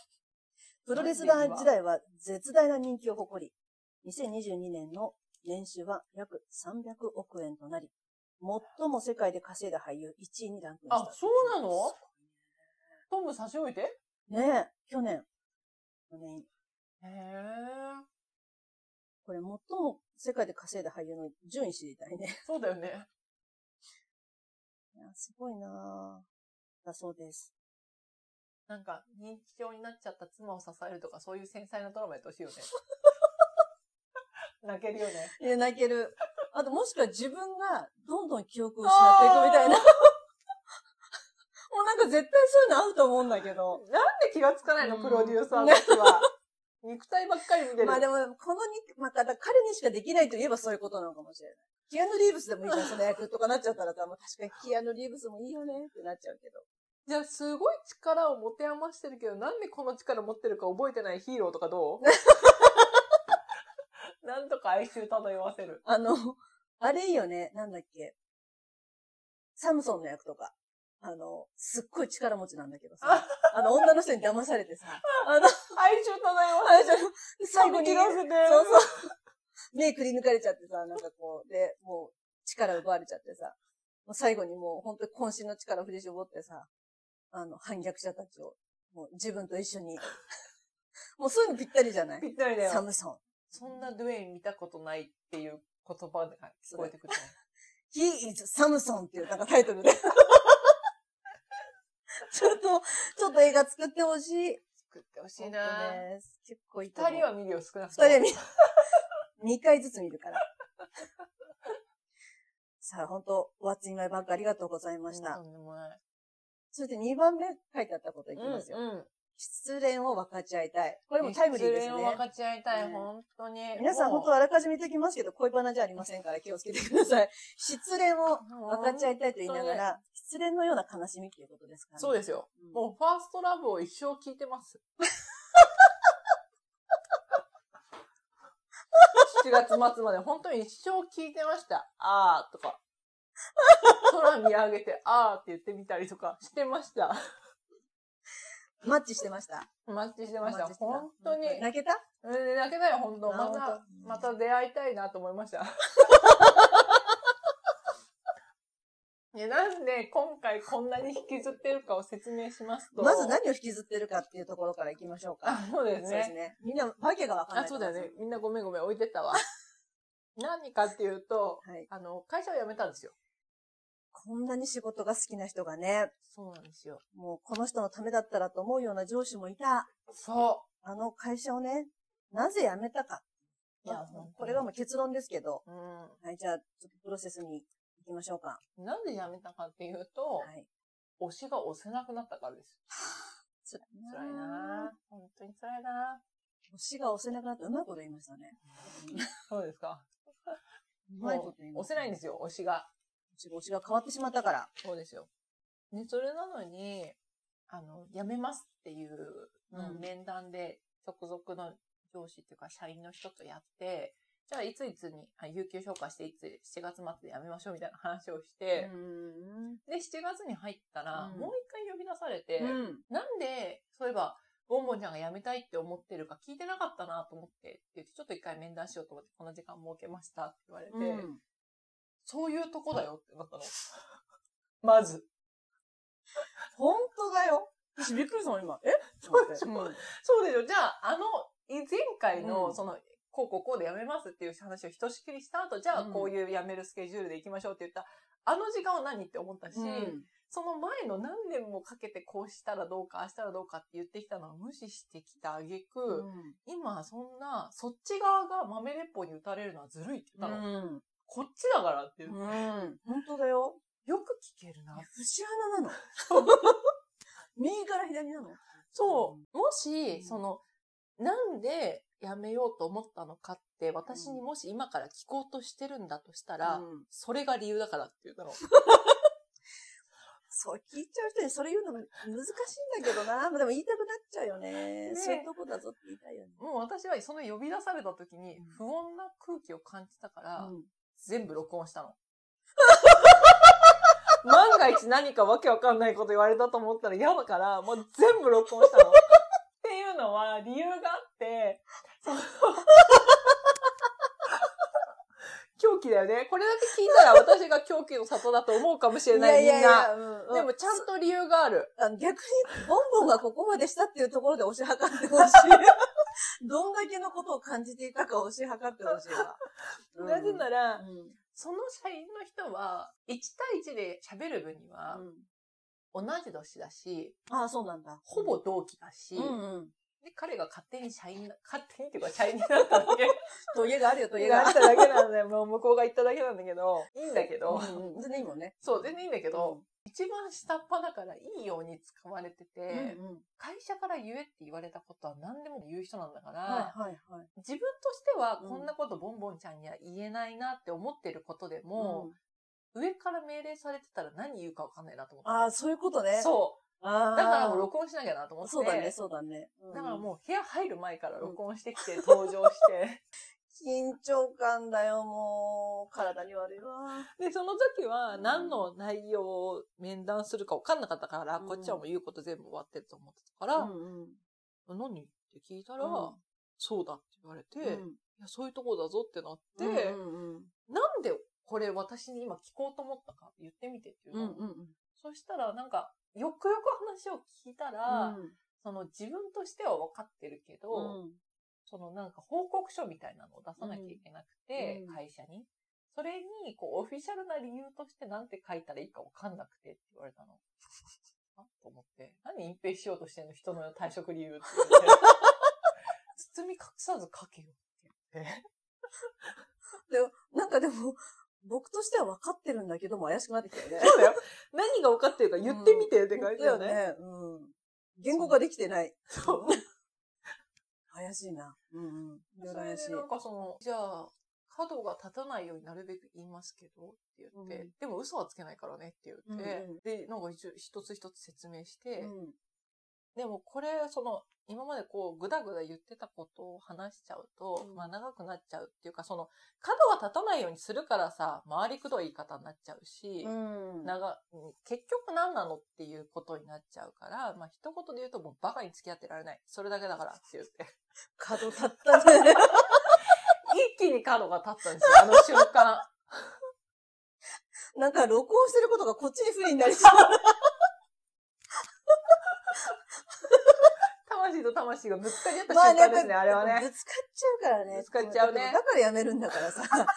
プロレスラー時代は絶大な人気を誇り、2022年の年収は約300億円となり、最も世界で稼いだ俳優1位にランクインした。あ、そうなの？トム差し置いてねえ、去年。去年、へえ。これ最も世界で稼いだ俳優の順位知りたいね。そうだよね。いや、すごいなぁ。だそうです。なんか、認知症になっちゃった妻を支えるとか、そういう繊細なドラマやってほしいよね。泣けるよね。いや、泣ける。あと、もしくは自分がどんどん記憶を失っていくみたいな。もうなんか絶対そういうの合うと思うんだけど。なんで気がつかないの、うんプロデューサーたちは。肉体ばっかり見てる。まあでも、このに、また、彼にしかできないといえばそういうことなのかもしれない。キアヌ・リーブスでもいいじゃん、その役とかなっちゃったらさ、もう確かにキアヌ・リーブスもいいよねってなっちゃうけど。じゃあ、すごい力を持て余してるけど、なんでこの力持ってるか覚えてないヒーローとかどう？なんとか哀愁漂わせる。あの、あれいいよね、なんだっけ。サムソンの役とか。あの、すっごい力持ちなんだけどさ。あの、女の人に騙されてさ。あの、哀愁漂わあれじゃん最後に。そうそう。目くり抜かれちゃってさ、なんかこう、で、もう力奪われちゃってさ、もう最後にもう本当に渾身の力を振り絞ってさ、あの、反逆者たちを、もう自分と一緒に。もうそういうのぴったりじゃない？ぴったりだよ。サムソン。そんなドゥエイン見たことないっていう言葉が聞こえてくるね。He is Samson っていうなんかタイトルで。ちょっと、ちょっと映画作ってほしい。作ってほしい本な結構いいと思う。二人は見るよ、少なく二とも。人は見、二回ずつ見るから。さあ、本当 What's in my bag ありがとうございました。とんでもない。そして2番目書いてあったこといきますよ。うんうん。失恋を分かち合いたい。これもタイムリーですね失恋を分。かち合いたい、ね本当に。皆さん本当あらかじめ言っておきますけど、恋バナじゃありませんから気をつけてください。失恋を分かち合いたいと言いながら、失恋のような悲しみっていうことですから、そうですよ。うんもうファーストラブを一生聞いてます。7月末まで本当に一生聞いてました。あーとか。空見上げて、あーって言ってみたりとかしてました。マッチしてました。マッチしてました。してた本当に。泣けた？うん泣けたよ、本当あまた本、また出会いたいなと思いました。ね、なんで今回こんなに引きずってるかを説明しますと。まず何を引きずってるかっていうところから行きましょうか。あ、そうですね。そうですね。みんな、わけがわかんない。あ、そうだよね。。みんなごめんごめん、置いてったわ。何かっていうと、はい。あの、会社を辞めたんですよ。こんなに仕事が好きな人がね、そうなんですよ。もうこの人のためだったらと思うような上司もいた。そあの会社をね、なぜ辞めたか。いやまあこれがもう結論ですけど。う。うん。はい、じゃあ、ちょっとプロセスに行きましょうか。なんで辞めたかっていうと、はい。推しが押せなくなったからです。辛いな辛いなぁ。本当に辛いな星が押せなくなってうまいこと言いましたね。ぁ。そうですか。うまいこと言いました、押せないんですよ、推しが。星が、星が変わってしまったから。そうですよ。で、それなのに、あの、辞めますっていう面談で、直属の上司っていうか社員の人とやって、じゃあいついつに、あ有給消化していつ、7月末で辞めましょうみたいな話をして、で、7月に入ったら、もう一回呼び出されて、うん。なんで、そういえば、ボンボンちゃんが辞めたいって思ってるか聞いてなかったなと思って、って言って、ちょっと一回面談しようと思って、この時間設けましたって言われて、うん。そういうとこだよってなったの。まず。本当だよ。私びっくりしたの今。え？そうでしょうんそうですよ。じゃあ、あの、い前回の、うんその、こうこうこうで辞めますっていう話をひとしきりした後、じゃあうんこういう辞めるスケジュールで行きましょうって言った、あの時間は何って思ったし、うんその前の何年もかけてこうしたらどうか、ああしたらどうかって言ってきたのは無視してきた挙句、今そんな、そっち側が豆鉄砲に撃たれるのはずるいって言ったの。うん。こっちだからって言って、うん。本当だよ。よく聞けるな。節穴なの。右から左なの。そう。もし、うんその、なんで辞めようと思ったのかって、私にもし今から聞こうとしてるんだとしたら、うんそれが理由だからって言ったの。そう、聞いちゃう人にそれ言うの難しいんだけどな。でも言いたくなっちゃうよね。ねそういうとこだぞって言いたいよね。もう私はその呼び出された時にうん不穏な空気を感じたから、うん全部録音したの。万が一何かわけわかんないこと言われたと思ったら嫌だから、もう全部録音したの。っていうのは理由があって、その 狂気だよね。これだけ聞いたら私が狂気の里だと思うかもしれない、みんな。うんでもちゃんと理由がある。逆に、ボンボンがここまでしたっていうところで推し量ってほしい。どんだけのことを感じていたか推し量ってほしいわ。う んなぜなら、うんその社員の人は、1対1で喋る分には、同じ年だし、ああ、そうなんだ。ほぼ同期だし、うんうん。で、彼が勝手に社員な、勝手にっていうか社員になっただけ。トゲがあるよ、トゲが。があっただけなんだよ。もう向こうが言っただけなんだけど、いいんだけど、うんうん全然いいもんね。そう、全然いいんだけど、一番下っ端だからいいように使われてて、うんうん会社から言えって言われたことは何でも言う人なんだから、はいはいはい。自分としてはうんこんなことボンボンちゃんには言えないなって思ってることでも、うん上から命令されてたら何言うかわかんないなと思って。ああ、そういうことね。そう。だからもう録音しなきゃなと思って。そうだね、そうだね。うんだからもう部屋入る前から録音してきて 登場して。緊張感だよ、もう。体に悪いわ。で、その時は何の内容を面談するか分かんなかったから、うん。こっちはもう言うこと全部終わってると思ってたから、うん。うん。何って聞いたら、うん。そうだって言われて、いうん。や、そういうとこだぞってなって、うんうんうん。なんでこれ私に今聞こうと思ったか言ってみてっていうの、うんうんうん。そしたらなんか、よくよく話を聞いたら、その自分としては分かってるけど、うんそのなんか報告書みたいなのを出さなきゃいけなくて、うん会社に。それに、こう、オフィシャルな理由としてなんて書いたらいいか分かんなくてって言われたの。あ？と思って。何隠蔽しようとしてんの人の退職理由って言って。包み隠さず書けよって言って。でもなんかでも、僕としては分かってるんだけども怪しくなってきたよね。そうだよ。何が分かってるか言ってみてって感じだよね。だよね。うん。言語ができてない。そう。怪しいな。うんうん。いろいろそれ怪しいで。なんかその、じゃあ、角が立たないようになるべく言いますけど、って言って、うんでも嘘はつけないからねって言って、うんうんで、なんか一つ一つ説明して、うんでもこれ、その、今までこう、ぐだぐだ言ってたことを話しちゃうと、うんまあ長くなっちゃうっていうか、その、角が立たないようにするからさ、回りくどい言い方になっちゃうし、うん。長うん結局何なのっていうことになっちゃうから、まあ一言で言うともうバカに付き合ってられない。それだけだからって言って。角立ったね。一気に角が立ったんですよ、あの瞬間。なんか録音してることがこっちに不利になりそう。たま魂と魂がぶつかり合ったまあね、瞬間ですね、あれはね。ぶつかっちゃうからね。ぶつかっちゃうねだからやめるんだからさ。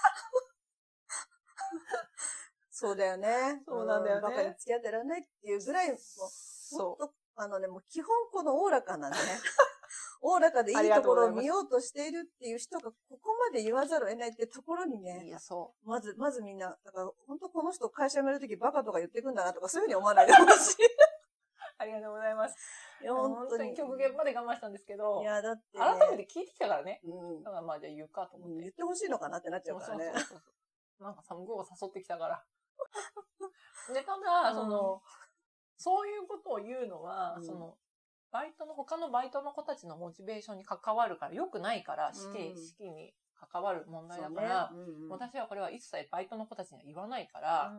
そうだよね。そうなんだよねバカに付き合ってらんないっていうぐらい、もう、そほんとあのね、もう基本このおおらかなね。おおらかでいいところを見ようとしているっていう人がここまで言わざるを得ないってところにう。いね、や、そまず、まずみんな、だから本当この人会社辞めるときバカとか言ってくんだなとかそういうふうに思わないでほしい。う。ありがとうございます。いや、本本当に。極限まで我慢したんですけどい、や、だって、ね。改めて聞いてきたからね。うんだからまあじゃあ言うかと思って。言ってほしいのかなってなっちゃうからね。そうそうそう。なんかさ、向こうが誘ってきたから。で、ただ、その、そういうことを言うのは、うんその、バイトの、他のバイトの子たちのモチベーションに関わるから、良くないから、死刑、うん死期に関わる問題だから、うんうん私はこれは一切バイトの子たちには言わないから、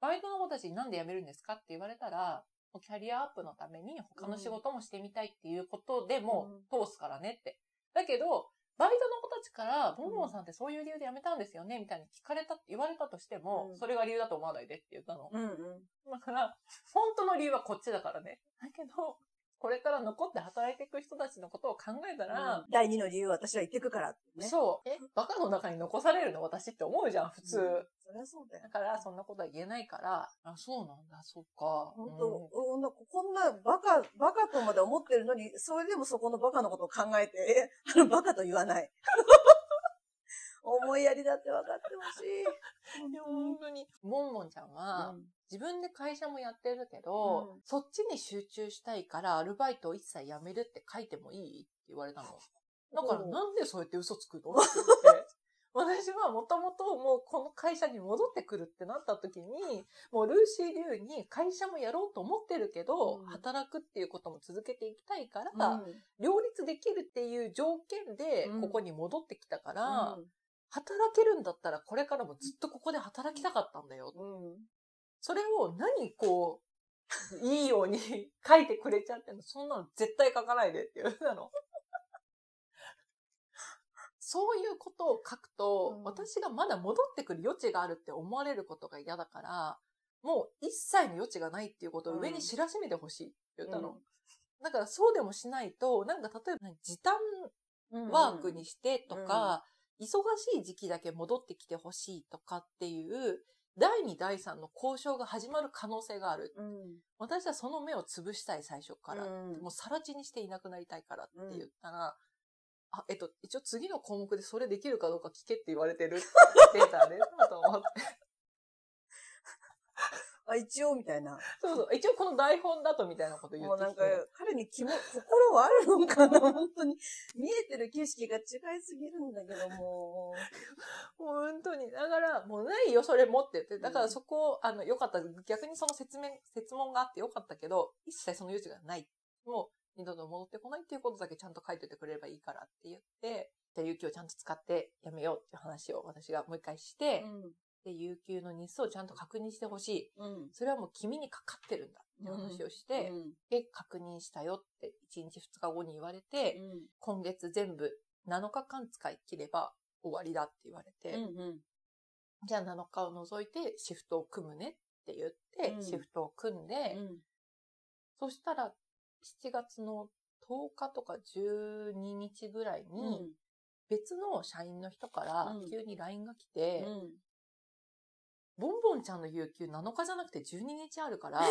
バイトの子たちになんで辞めるんですかって言われたら、キャリアアップのために他の仕事もしてみたいっていうことでも通すからねって。だけど、バイトの子たちから、ボンボンさんってそういう理由で辞めたんですよね？みたいに聞かれた、言われたとしても、うんそれが理由だと思わないでって言ったの。うんうん。だから、本当の理由はこっちだからね。だけど、これから残って働いていく人たちのことを考えたら、第二の理由は私は言ってくからね。そう、え、バカの中に残されるの私って思うじゃん、普通。うんそりゃそうだよだ。から、そんなことは言えないから、あ、そうなんだ、そっか。本うん当、うんこんなバカ、バカとまで思ってるのに、それでもそこのバカのことを考えて、え？あのバカと言わない。思いやりだって分かってほしい。でも本当に、もんもんちゃんは、うん。自分で会社もやってるけど、うん。そっちに集中したいから、アルバイトを一切辞めるって書いてもいいって言われたの。だから、うん。なんでそうやって嘘つくの？って。私はもともともうこの会社に戻ってくるってなった時に、もうルーシー流に会社もやろうと思ってるけど、うん。働くっていうことも続けていきたいから、うん。両立できるっていう条件でうん。ここに戻ってきたから、うん働けるんだったらこれからもずっとここで働きたかったんだよ。うん。それを何こう、いいように 書いてくれちゃってんの。そんなの絶対書かないでって言うの。そういうことを書くと、うん。私がまだ戻ってくる余地があるって思われることが嫌だから、もう一切の余地がないっていうことを上に知らしめてほしいって言ったの。だからそうでもしないと、なんか例えば時短うんワークにしてとか、忙しい時期だけ戻ってきてほしいとかっていう、第2、第3の交渉が始まる可能性がある。うん私はその目を潰したい最初から。うんもう更地にしていなくなりたいからって言ったら、あ、えっと、一応次の項目でそれできるかどうか聞けって言われてるってデータで、と思って。あ、一応みたいな。そうそう。一応この台本だとみたいなこと言もうなんか彼に気も、心はあるのかな本当に。見えてる景色が違いすぎるんだけども。本当に。だから、もうないよ、それもって言って。だからそこ、あの、よかった。逆にその説明、説問があってよかったけど、一切その余地がない。もう、二度と戻ってこないっていうことだけちゃんと書いててくれればいいからって言って、じゃあ、有給をちゃんと使ってやめようっていう話を私がもう一回して、で、有給の日数をちゃんと確認してほしい。うん。それはもう君にかかってるんだって話をして、うん。で、確認したよって1日2日後に言われて、うん。今月全部7日間使い切れば終わりだって言われて、うん。じゃあ7日を除いてシフトを組むねって言って、うんシフトを組んで、うん。そしたら7月の10日とか12日ぐらいに、別の社員の人からうん急に LINE が来て、うん。ボンボンちゃんの有給7日じゃなくて12日あるから、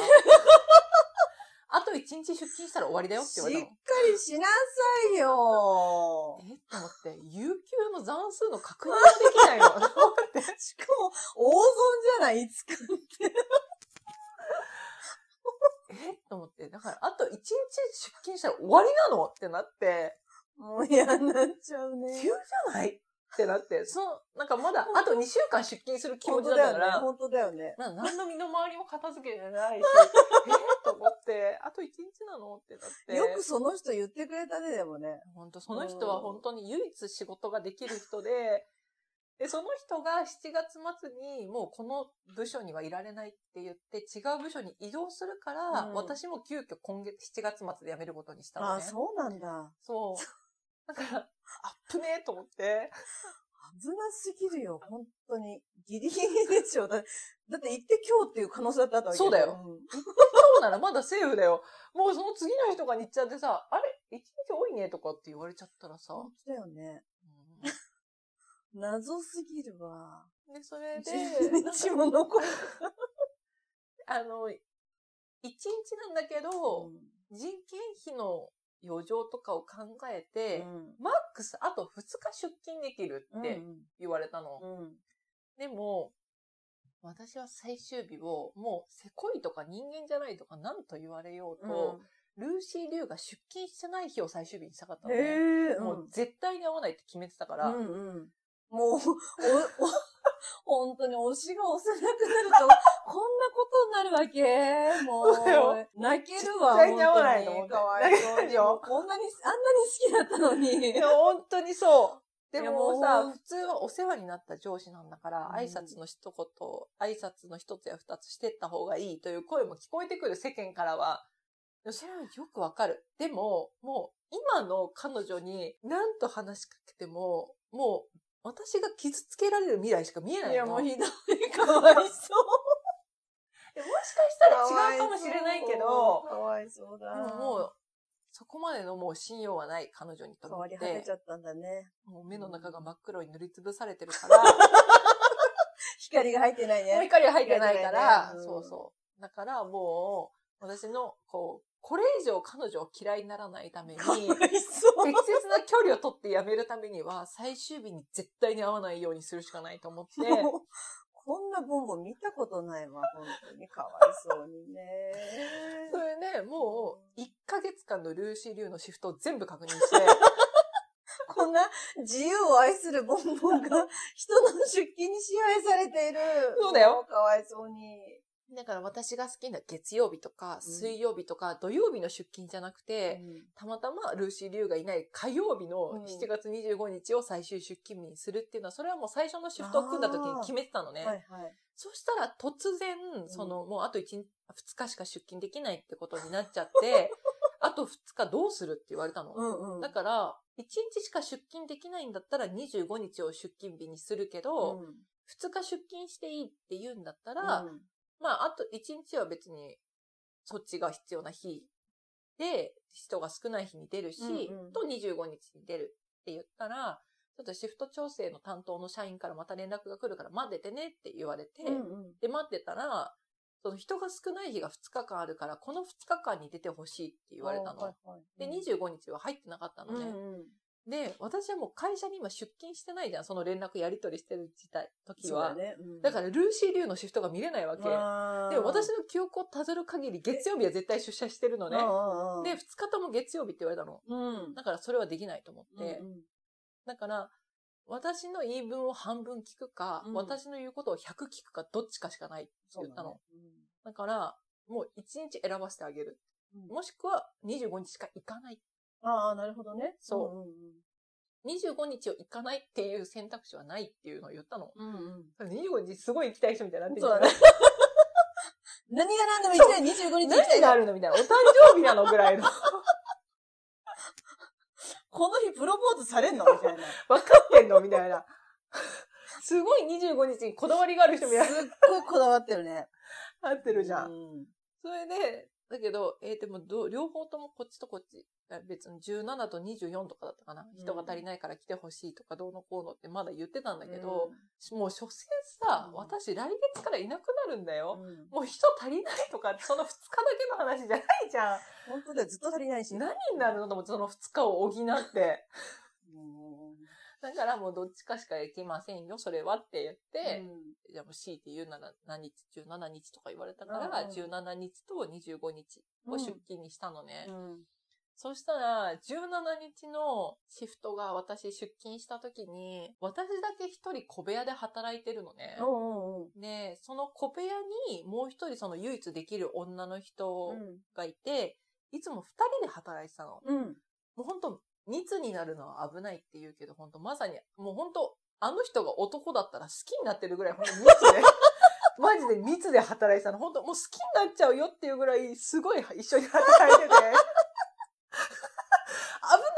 あと1日出勤したら終わりだよってしっか言われたの。りしなさいよえと思って、有給の残数の確認ができないの。と思ってしかも、大損じゃない？いつかって。えと思って、だからあと1日出勤したら終わりなの？ってなって、もう嫌になっちゃうね。急じゃない？ってなって、その、なんかまだあと2週間出勤する気持ちだったから、本当だよね。な何の身の回りも片付けてないし、えと思って、あと1日なのってなって。よくその人言ってくれたね、でもね。本当その人は本当に唯一仕事ができる人で、で、その人が7月末にもうこの部署にはいられないって言って違う部署に移動するから、うん私も急遽今月7月末で辞めることにしたのね。ああ、そうなんだ。そう。だから、あっぶねえと思って。危なすぎるよ、本当に。ギリギリでしょ。だだって行って今日っていう可能性だったわけそうだよんそうならまだセーフだよ。もうその次の日とかに行っちゃってさ、あれ？一日多いねとかって言われちゃったらさ。本当だよね。う謎すぎるわ。んで、それで、一日も残る。あの、一日なんだけど、人件費の余剰とかを考えて、マックスあと2日出勤できるって言われたの。うん。でも、私は最終日をもうせこいとか人間じゃないとか何と言われようと、ルーシー・リュウが出勤してない日を最終日にしたかったのね。へえ。もう絶対に会わないって決めてたから、うんうん。もう、お、お、本当に推しが押せなくなると、こんなことになるわけ？もそう泣けるわ。絶対に合わないと思って本当にこんなに、あんなに好きだったのに。いや、本当にそう。でもさ、普通はお世話になった上司なんだから、うん挨拶の一言、挨拶の一つや二つしてった方がいいという声も聞こえてくる世間からは。それはよくわかる。でも、もう今の彼女に何と話しかけても、もう私が傷つけられる未来しか見えないの？いや、もうひどい。かわいそう。でもしかしたら違うかもしれないけど、かわいそうだ。でももう、そこまでのもう信用はない彼女にと思っ変わり果ててちゃったんだね。もう目の中が真っ黒に塗りつぶされてるから、光が入ってないもうね。光が入ってないから、ねうんそうそう。だからもう、私の、こう、これ以上彼女を嫌いにならないために、適。切な距離を取ってやめるためには、最終日に絶対に会わないようにするしかないと思って、こんなボンボン見たことないわ、本当に。かわいそうにね。それで、もう、1ヶ月間のルーシー・リュウのシフトを全部確認して、こんな自由を愛するボンボンが人の出勤に支配されている。そうだよもかわいそうに。だから私が好きな月曜日とか、水曜日とか、土曜日の出勤じゃなくて、たまたまルーシー・リュウがいない火曜日のうん7月25日を最終出勤日にするっていうのは、それはもう最初のシフトを組んだ時に決めてたのね。はいはい。そしたら突然、その、もうあと1日、2日しか出勤できないってことになっちゃって、あと2日どうするって言われたの。うんうん。だから、1日しか出勤できないんだったら25日を出勤日にするけど、うん2日出勤していいって言うんだったら、うんまあ、あと1日は別に、そっちが必要な日で、人が少ない日に出るし、うんうん。と25日に出るって言ったら、ちょっとシフト調整の担当の社員からまた連絡が来るから待っててねって言われて、うんうん。で、待ってたら、その人が少ない日が2日間あるから、この2日間に出てほしいって言われたの。はいはい。で、25日は入ってなかったのね。うんうんで、私はもう会社に今出勤してないじゃん、その連絡やり取りしてる時代、時は。だね。うんだから、ルーシー・リュウのシフトが見れないわけ。でも私の記憶をたどる限り、月曜日は絶対出社してるのね。で、2日とも月曜日って言われたの。うん。だからそれはできないと思って。うんうんだから、私の言い分を半分聞くか、うん私の言うことを100聞くか、どっちかしかないって言ったの。そうだから、もう1日選ばせてあげる。もしくは25日しか行かない。ああ、なるほどね。そううんうん25日を行かないっていう選択肢はないっていうのを言ったの。うん。うんうん25日すごい行きたい人みたいになってそうだね。何が何でも行きたい。25日行きた何いがあるのみたいな。お誕生日なのぐらいの。この日プロポーズされんのみたいな。分かってんのみたいな。すごい25日にこだわりがある人みたいな。すっごいこだわってるね。合ってるじゃん。ん。それで、だけど、えーでもど、両方ともこっちとこっち、別に17と24とかだったかな。人が足りないから来てほしいとかどうのこうのってまだ言ってたんだけど、もう所詮さ、うん私来月からいなくなるんだよ。うん、もう人足りないとかってその2日だけの話じゃないじゃ本当だよ、ずっと足りないし。ん。何になるのと思ってその2日を補って。うんだからもうどっちかしか行きませんよ、それはって言って、うんじゃあもう C って言うなら何日 ?17 日とか言われたから、うんうん17日と25日を出勤にしたのね。うんそしたら、17日のシフトが私出勤した時に、私だけ一人小部屋で働いてるのね。うんうんで、その小部屋にもう一人その唯一できる女の人うんがいて、いつも二人で働いてたの。うん。もう本当密になるのは危ないって言うけど、本当まさに、もう本当あの人が男だったら好きになってるぐらい、本当密で、マジで密で働いてたの。本当もう好きになっちゃうよっていうぐらい、すごい一緒に働いてて、危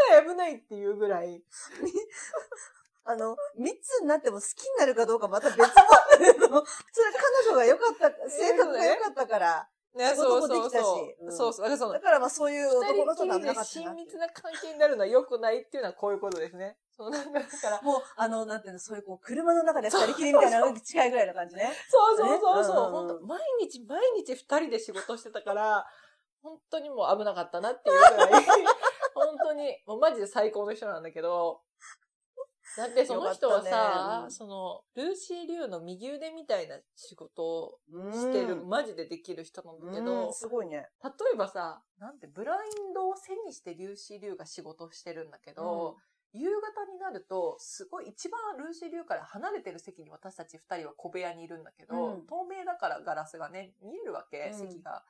ない危ないっていうぐらい、あの、密になっても好きになるかどうかまた別問題の、それ彼女が良かった、性格が良かったから。ね、仕そうそうそう。うんそうそう。だからそのだ、からまあそういう二男の人なかっ親密な関係になるのは良くないっていうのはこういうことですね。そうなんだから、もう、あの、なんていうの、そういうこう、車の中で二人きりみたいなのに近いぐらいの感じね。そうそうそうそう。本当毎日毎日二人で仕事してたから、本当にもう危なかったなっていうぐらい、本当に、もうマジで最高の人なんだけど、だってその人はさ、ね。うんその、ルーシー・リュウの右腕みたいな仕事をうんしてる、マジでできる人なんだけど、うんすごいね。例えばさ、なんてブラインドを背にしてリューシー・リュウが仕事をしてるんだけど、夕方になると、すごい一番ルーシー・リュウから離れてる席に私たち二人は小部屋にいるんだけど、うん。透明だからガラスがね、見えるわけ、うん。席が。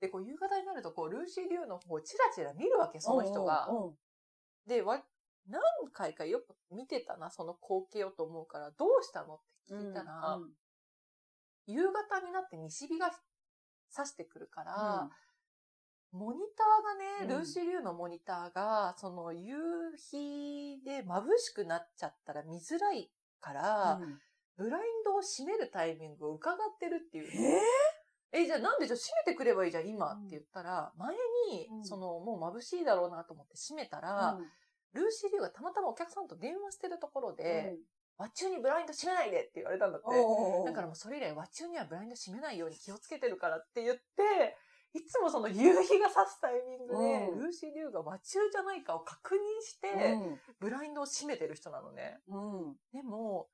で、こう夕方になると、こう、ルーシー・リュウの方をチラチラ見るわけ、その人が。うんうん。で、わ、何回かよく見てたな、その光景をと思うから、どうしたのって聞いたら、うん夕方になって西日が差してくるから、モニターがね、うん。ルーシー・リュウのモニターが、その夕日で眩しくなっちゃったら見づらいから、うん。ブラインドを閉めるタイミングを伺ってるっていうえの。え、じゃあなんでじゃあ閉めてくればいいじゃん、今うん。って言ったら、前にう、ん。その、もう眩しいだろうなと思って閉めたら、ルーシー・リュウがたまたまお客さんと電話してるところで、和中にブラインド閉めないでって言われたんだって。だからもうそれ以来和中にはブラインド閉めないように気をつけてるからって言って、いつもその夕日が差すタイミングで、うん。ルーシー・リュウが和中じゃないかを確認して、ブラインドを閉めてる人なのね。でも、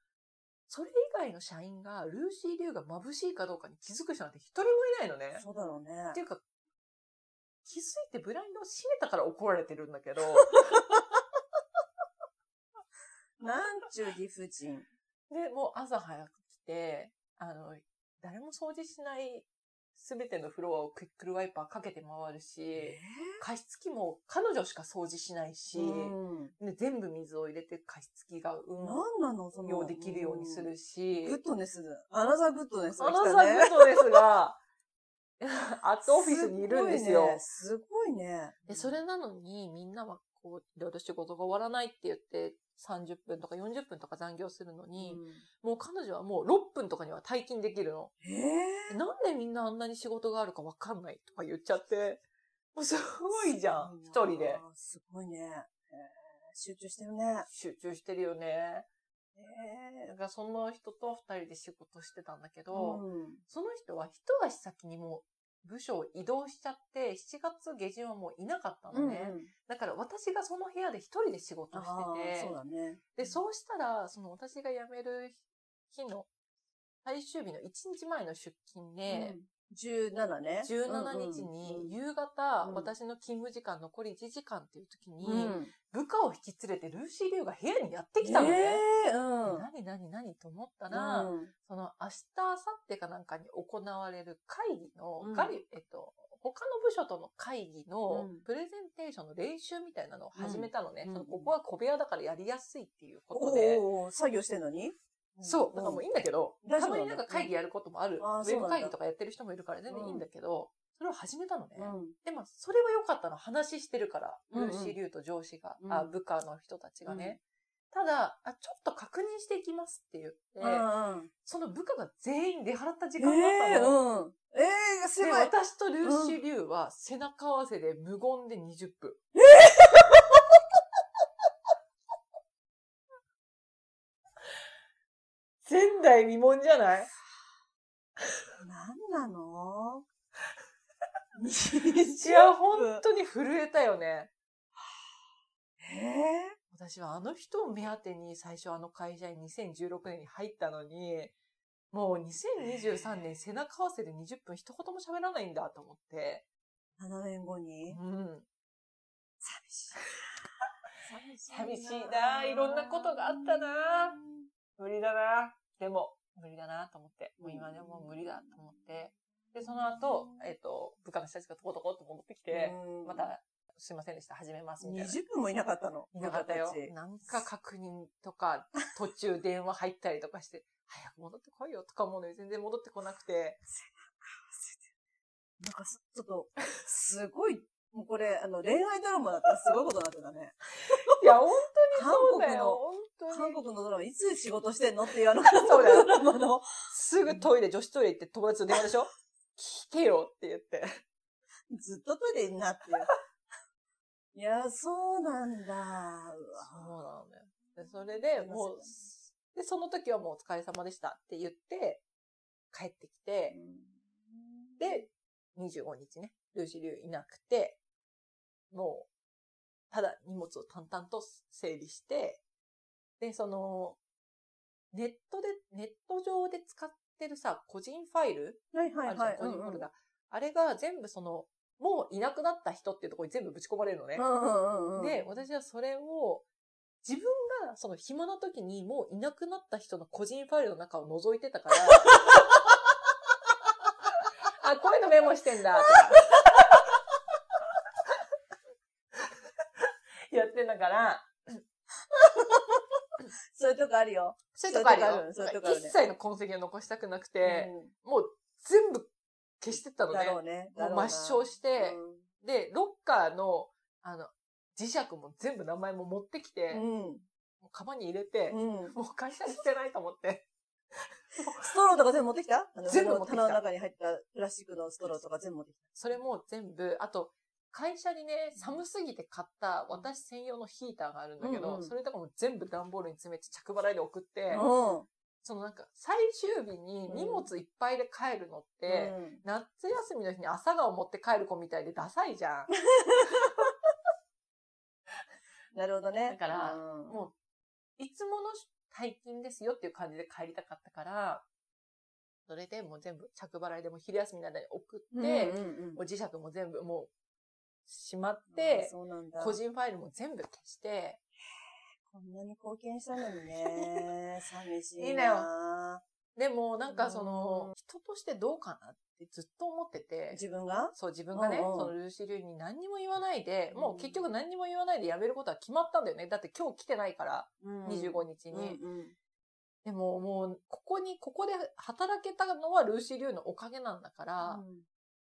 それ以外の社員がルーシー・リュウが眩しいかどうかに気づく人なんて一人もいないのね。そうだろうねっていうか、気づいてブラインドを閉めたから怒られてるんだけど、なんちゅう理不尽。で、もう朝早く来て、あの、誰も掃除しないすべてのフロアをクイックルワイパーかけて回るし、加湿器も彼女しか掃除しないし、うんで全部水を入れて加湿器が運なんなのその。用できるようにするし、グッドネス。アナザーグッドネスがアナザ。ーグッドネスが、アットオフィスにいるんですよ。すごいね。で、それなのに、みんなは、こう、いろいろ仕事が終わらないって言って、30分とか40分とか残業するのに、もう彼女はもう6分とかには退勤できるの。うんええなんでみんなあんなに仕事があるかわかんないとか言っちゃって、もうすごいじゃん、一人で。。すごいね。えー集中してるね。集中してるよね。えだからその人と二人で仕事してたんだけえど、うんその人は一足先にもう部署を移動しちゃって、7月下旬はもういなかったのね。うんだから私がその部屋で一人で仕事あしあてて、そうだね。で、そうしたら、その私が辞める日の、最終日の1日前の出勤で、17ね。17日に夕方、うん私の勤務時間残り1時間っていう時に、うん部下を引き連れてルーシー・リュウが部屋にやってきたのね。ええうん。何何何と思ったら、うんその明日、明後日かなんかに行われる会議の、うん会えっと、他の部署との会議のうんプレゼンテーションの練習みたいなのを始めたのね。うんそのここは小部屋だからやりやすいっていうことで。おー作業してんのに？そう。だからもういいんだけど、たまになんか会議やることもある。ウェブ会議とかやってる人もいるから全然いいんだけど、それを始めたのね。うんでも、それは良かったの。話してるから。ルーシー・リュウと上司が、うんあ、部下の人たちがね。ただあ、ちょっと確認していきますって言って、うんその部下が全員出払った時え間だったの。えうん。ええすで、ごい。私とルーシー・リュウは背中合わせで無言で20分。前代未聞じゃない？なんなの？いや、本当に震えたよね。ええ私はあの人を目当てに最初あの会社に2016年に入ったのに、もう2023年背中合わせで20分一言も喋らないんだと思って。7年後に？うん。寂しい。寂しいないろんなことがあったな無理だな。でも、無理だなと思って。もう今でも無理だと思って。で、その後、えっ、と、部下の人たちがとことこと戻ってきて、うんまた、すいませんでした、始めます、みたいな。20分もいなかったの。いなかったよ。なんか確認とか、途中電話入ったりとかして、早く戻ってこいよとか思うのに全然戻ってこなくて。なんかす、ちょっと、すごい、もうこれ、あの、恋愛ドラマだったらすごいことになってたね。いや、本当に韓そうだ国のよ。韓国のドラマ、いつ仕事してんのっていうあの韓 そうだよ国ドラマの。すぐトイレ、女子トイレ行って友達と電話でしょ聞けよって言って。ずっとトイレいんなっていう。いや、そうなんだ。うそうわなのよ。で、それで、もう、で、その時はもうお疲れ様でしたって言って、帰ってきて、で、25日ね、ルーシー・リュウいなくて、もう、ただ荷物を淡々と整理して、で、その、ネットで、ネット上で使ってるさ、個人ファイル？はいはいはい。個人フォルダ。あれが全部その、もういなくなった人っていうところに全部ぶち込まれるのね。うんうんうんうん。で、私はそれを、自分がその暇な時にもういなくなった人の個人ファイルの中を覗いてたから、あ、こういうのメモしてんだ、とか。やってんだから、そういうとこあるよ。そういうとこあるよ。そういうとこあるね一切の痕跡を残したくなくて、うもう全部消してったのね。んだろうね。もう抹消して、うで、ロッカーの、あの、磁石も全部名前も持ってきて、もん。うカバンに入れて。もう会社に捨てないと思って。ストローとか全部持ってきた？全部持ってきた棚の中に入ったプラスチックのストローとか全部持ってきそれも全部、あと、会社にね、寒すぎて買った私専用のヒーターがあるんだけど、うんうんそれとかも全部段ボールに詰めて着払いで送って、た。うん。そのなんか、最終日に荷物いっぱいで帰るのって、うん夏休みの日に朝顔持って帰る子みたいでダサいじゃん。なるほどね。だからうんもう、いつもの大金ですよっていう感じで帰りたかったから、それでもう全部着払いでも昼休みの間に送って、うんうんうんもう磁石も全部もうしまっあて。個人ファイルも全部消して、こんなに貢献したのにね。寂しいな。いいのよでもなんかその、人としてどうかなってずっと思ってて、自分が？そう自分がね、うんうんそのルーシー・リュウに何にも言わないで、うんもう結局何にも言わないで辞めることは決まったんだよね。だって今日来てないから、うん25日に。うんうんでももう、ここに、ここで働けたのはルーシー・リュウのおかげなんだから、うん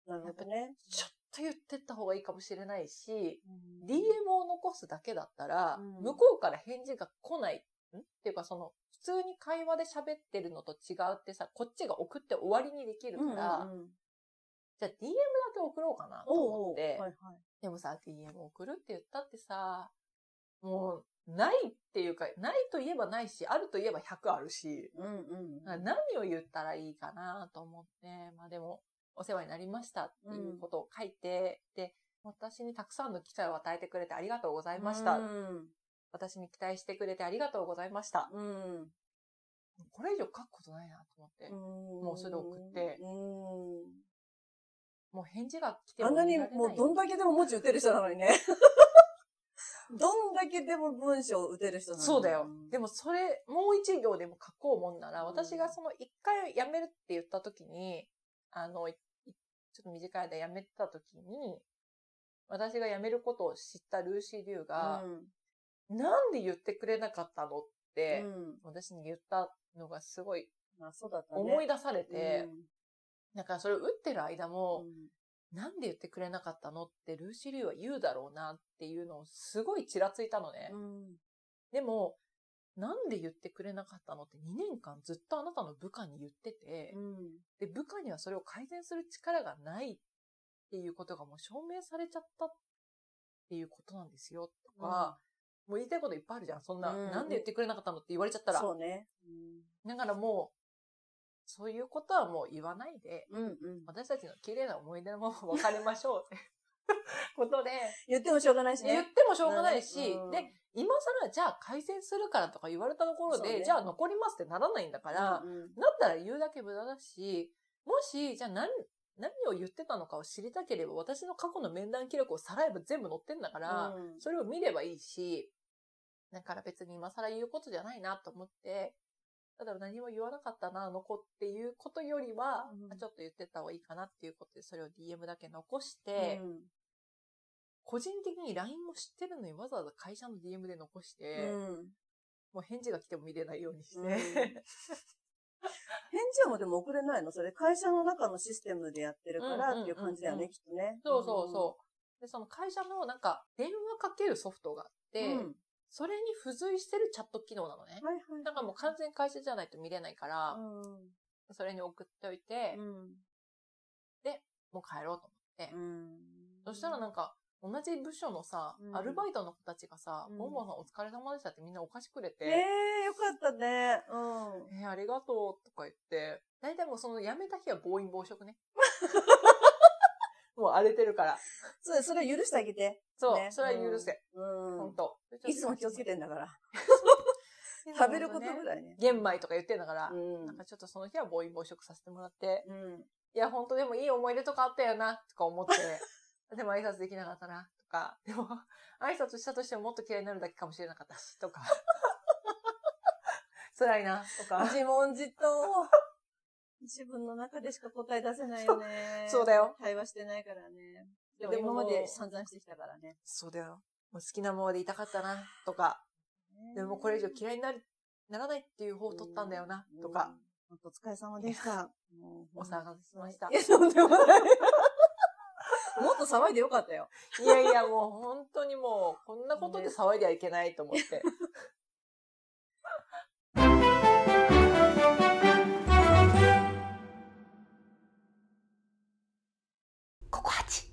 なるほどね。ちょっと言ってった方がいいかもしれないし、うん DM を残すだけだったら、うん向こうから返事が来ない。ん？っていうかその、普通に会話で喋ってるのと違うってさ、こっちが送って終わりにできるから、うんうんうんじゃあ DM だけ送ろうかなとおうおう思って、はいはい。でもさ、DM 送るって言ったってさ、もう、ないっていうか、ないと言えばないし、あると言えば100あるし、うんうん。何を言ったらいいかなと思って、まあでも、お世話になりましたっていうことを書いて、で、私にたくさんの期待を与えてくれてありがとうございました。うん。私に期待してくれてありがとうございました。うん。これ以上書くことないなと思って、もうそれで送ってうん。もう返事が来てあんなにもうどんだけでも文字打てる人なのにね。どんだけでも文章を打てる人なのに。そうだよ。でも、もそれ、もう一行でも書こうもんなら、うん私がその一回辞めるって言った時に、あの、いいちょっと短い間辞めてた時に、私が辞めることを知ったルーシー・リュウが、なんで言ってくれなかったのって、うん。私に言ったのがすごいまあそうだったね。思い出されて、うんだからそれを打ってる間も、うんなんで言ってくれなかったのってルーシー・リュウは言うだろうなっていうのをすごいちらついたのね。うんでも、なんで言ってくれなかったのって2年間ずっとあなたの部下に言ってて、うんで、部下にはそれを改善する力がないっていうことがもう証明されちゃったっていうことなんですよとか、もう言いたいこといっぱいあるじゃん。そんな、うんなんで言ってくれなかったのって言われちゃったら。そうね。だからもう、そういうことはもう言わないで、うんうん。私たちの綺麗な思い出のまま別れましょうってことで、言ってもしょうがないしね。言ってもしょうがないし、うんで、今更じゃあ改善するからとか言われたところで、ね。じゃあ残りますってならないんだから、うんうん。だったら言うだけ無駄だし、もし、じゃあ何、何を言ってたのかを知りたければ、私の過去の面談記録をさらえば全部載ってんだから、うん。それを見ればいいし、だから別に今更言うことじゃないなと思って、ただ何も言わなかったな、あの子っていうことよりは、うん。あちょっと言ってた方がいいかなっていうことで、それを DM だけ残して、うん個人的に LINE も知ってるのにわざわざ会社の DM で残して、うんもう返事が来ても見れないようにして、うん返事はもうでも送れないの？それ会社の中のシステムでやってるからっていう感じだよね、きっとね。そうそうそう。で、その会社のなんか電話かけるソフトがあって、うん。それに付随してるチャット機能なのね。はいはい。だからもう完全会社じゃないと見れないから、うん。それに送っておいて、うん。もう帰ろうと思って。うん。そしたらなんか、同じ部署のさ、うんアルバイトの子たちがさ、うんボンボンさんお疲れ様でしたってみんなお菓子くれて、ええよかったね。うん。えーありがとうとか言って、大体もうその辞めた日は暴飲暴食ね。もう荒れてるから。それ、それは許してあげて。そう、ねそれは許せ。うん。ほんと。いつも気をつけて。てんだから。食食べることぐらいね。玄米とか言ってんだから、うんなんかちょっとその日は暴飲暴食させてもらって、うん。いや、本当でもいい思い出とかあったよな、とか思って、でも挨拶できなかったな、とか、でも、挨拶したとしてももっと嫌いになるだけかもしれなかったし、とか。辛いな、とか。自問自答。自分の中でしか答え出せないよね。そうだよ対話してないからね。でも今まで散々してきたからね。そうだよ。もう好きなままでいたかったな、とか。でもこれ以上嫌いになりならないっていう方を取ったんだよな、とか。。お疲れ様でした。お騒がせしましたいや、とんでもない。もっと騒いでよかったよ。いやいや、もう本当にもう、こんなことで騒いではいけないと思って。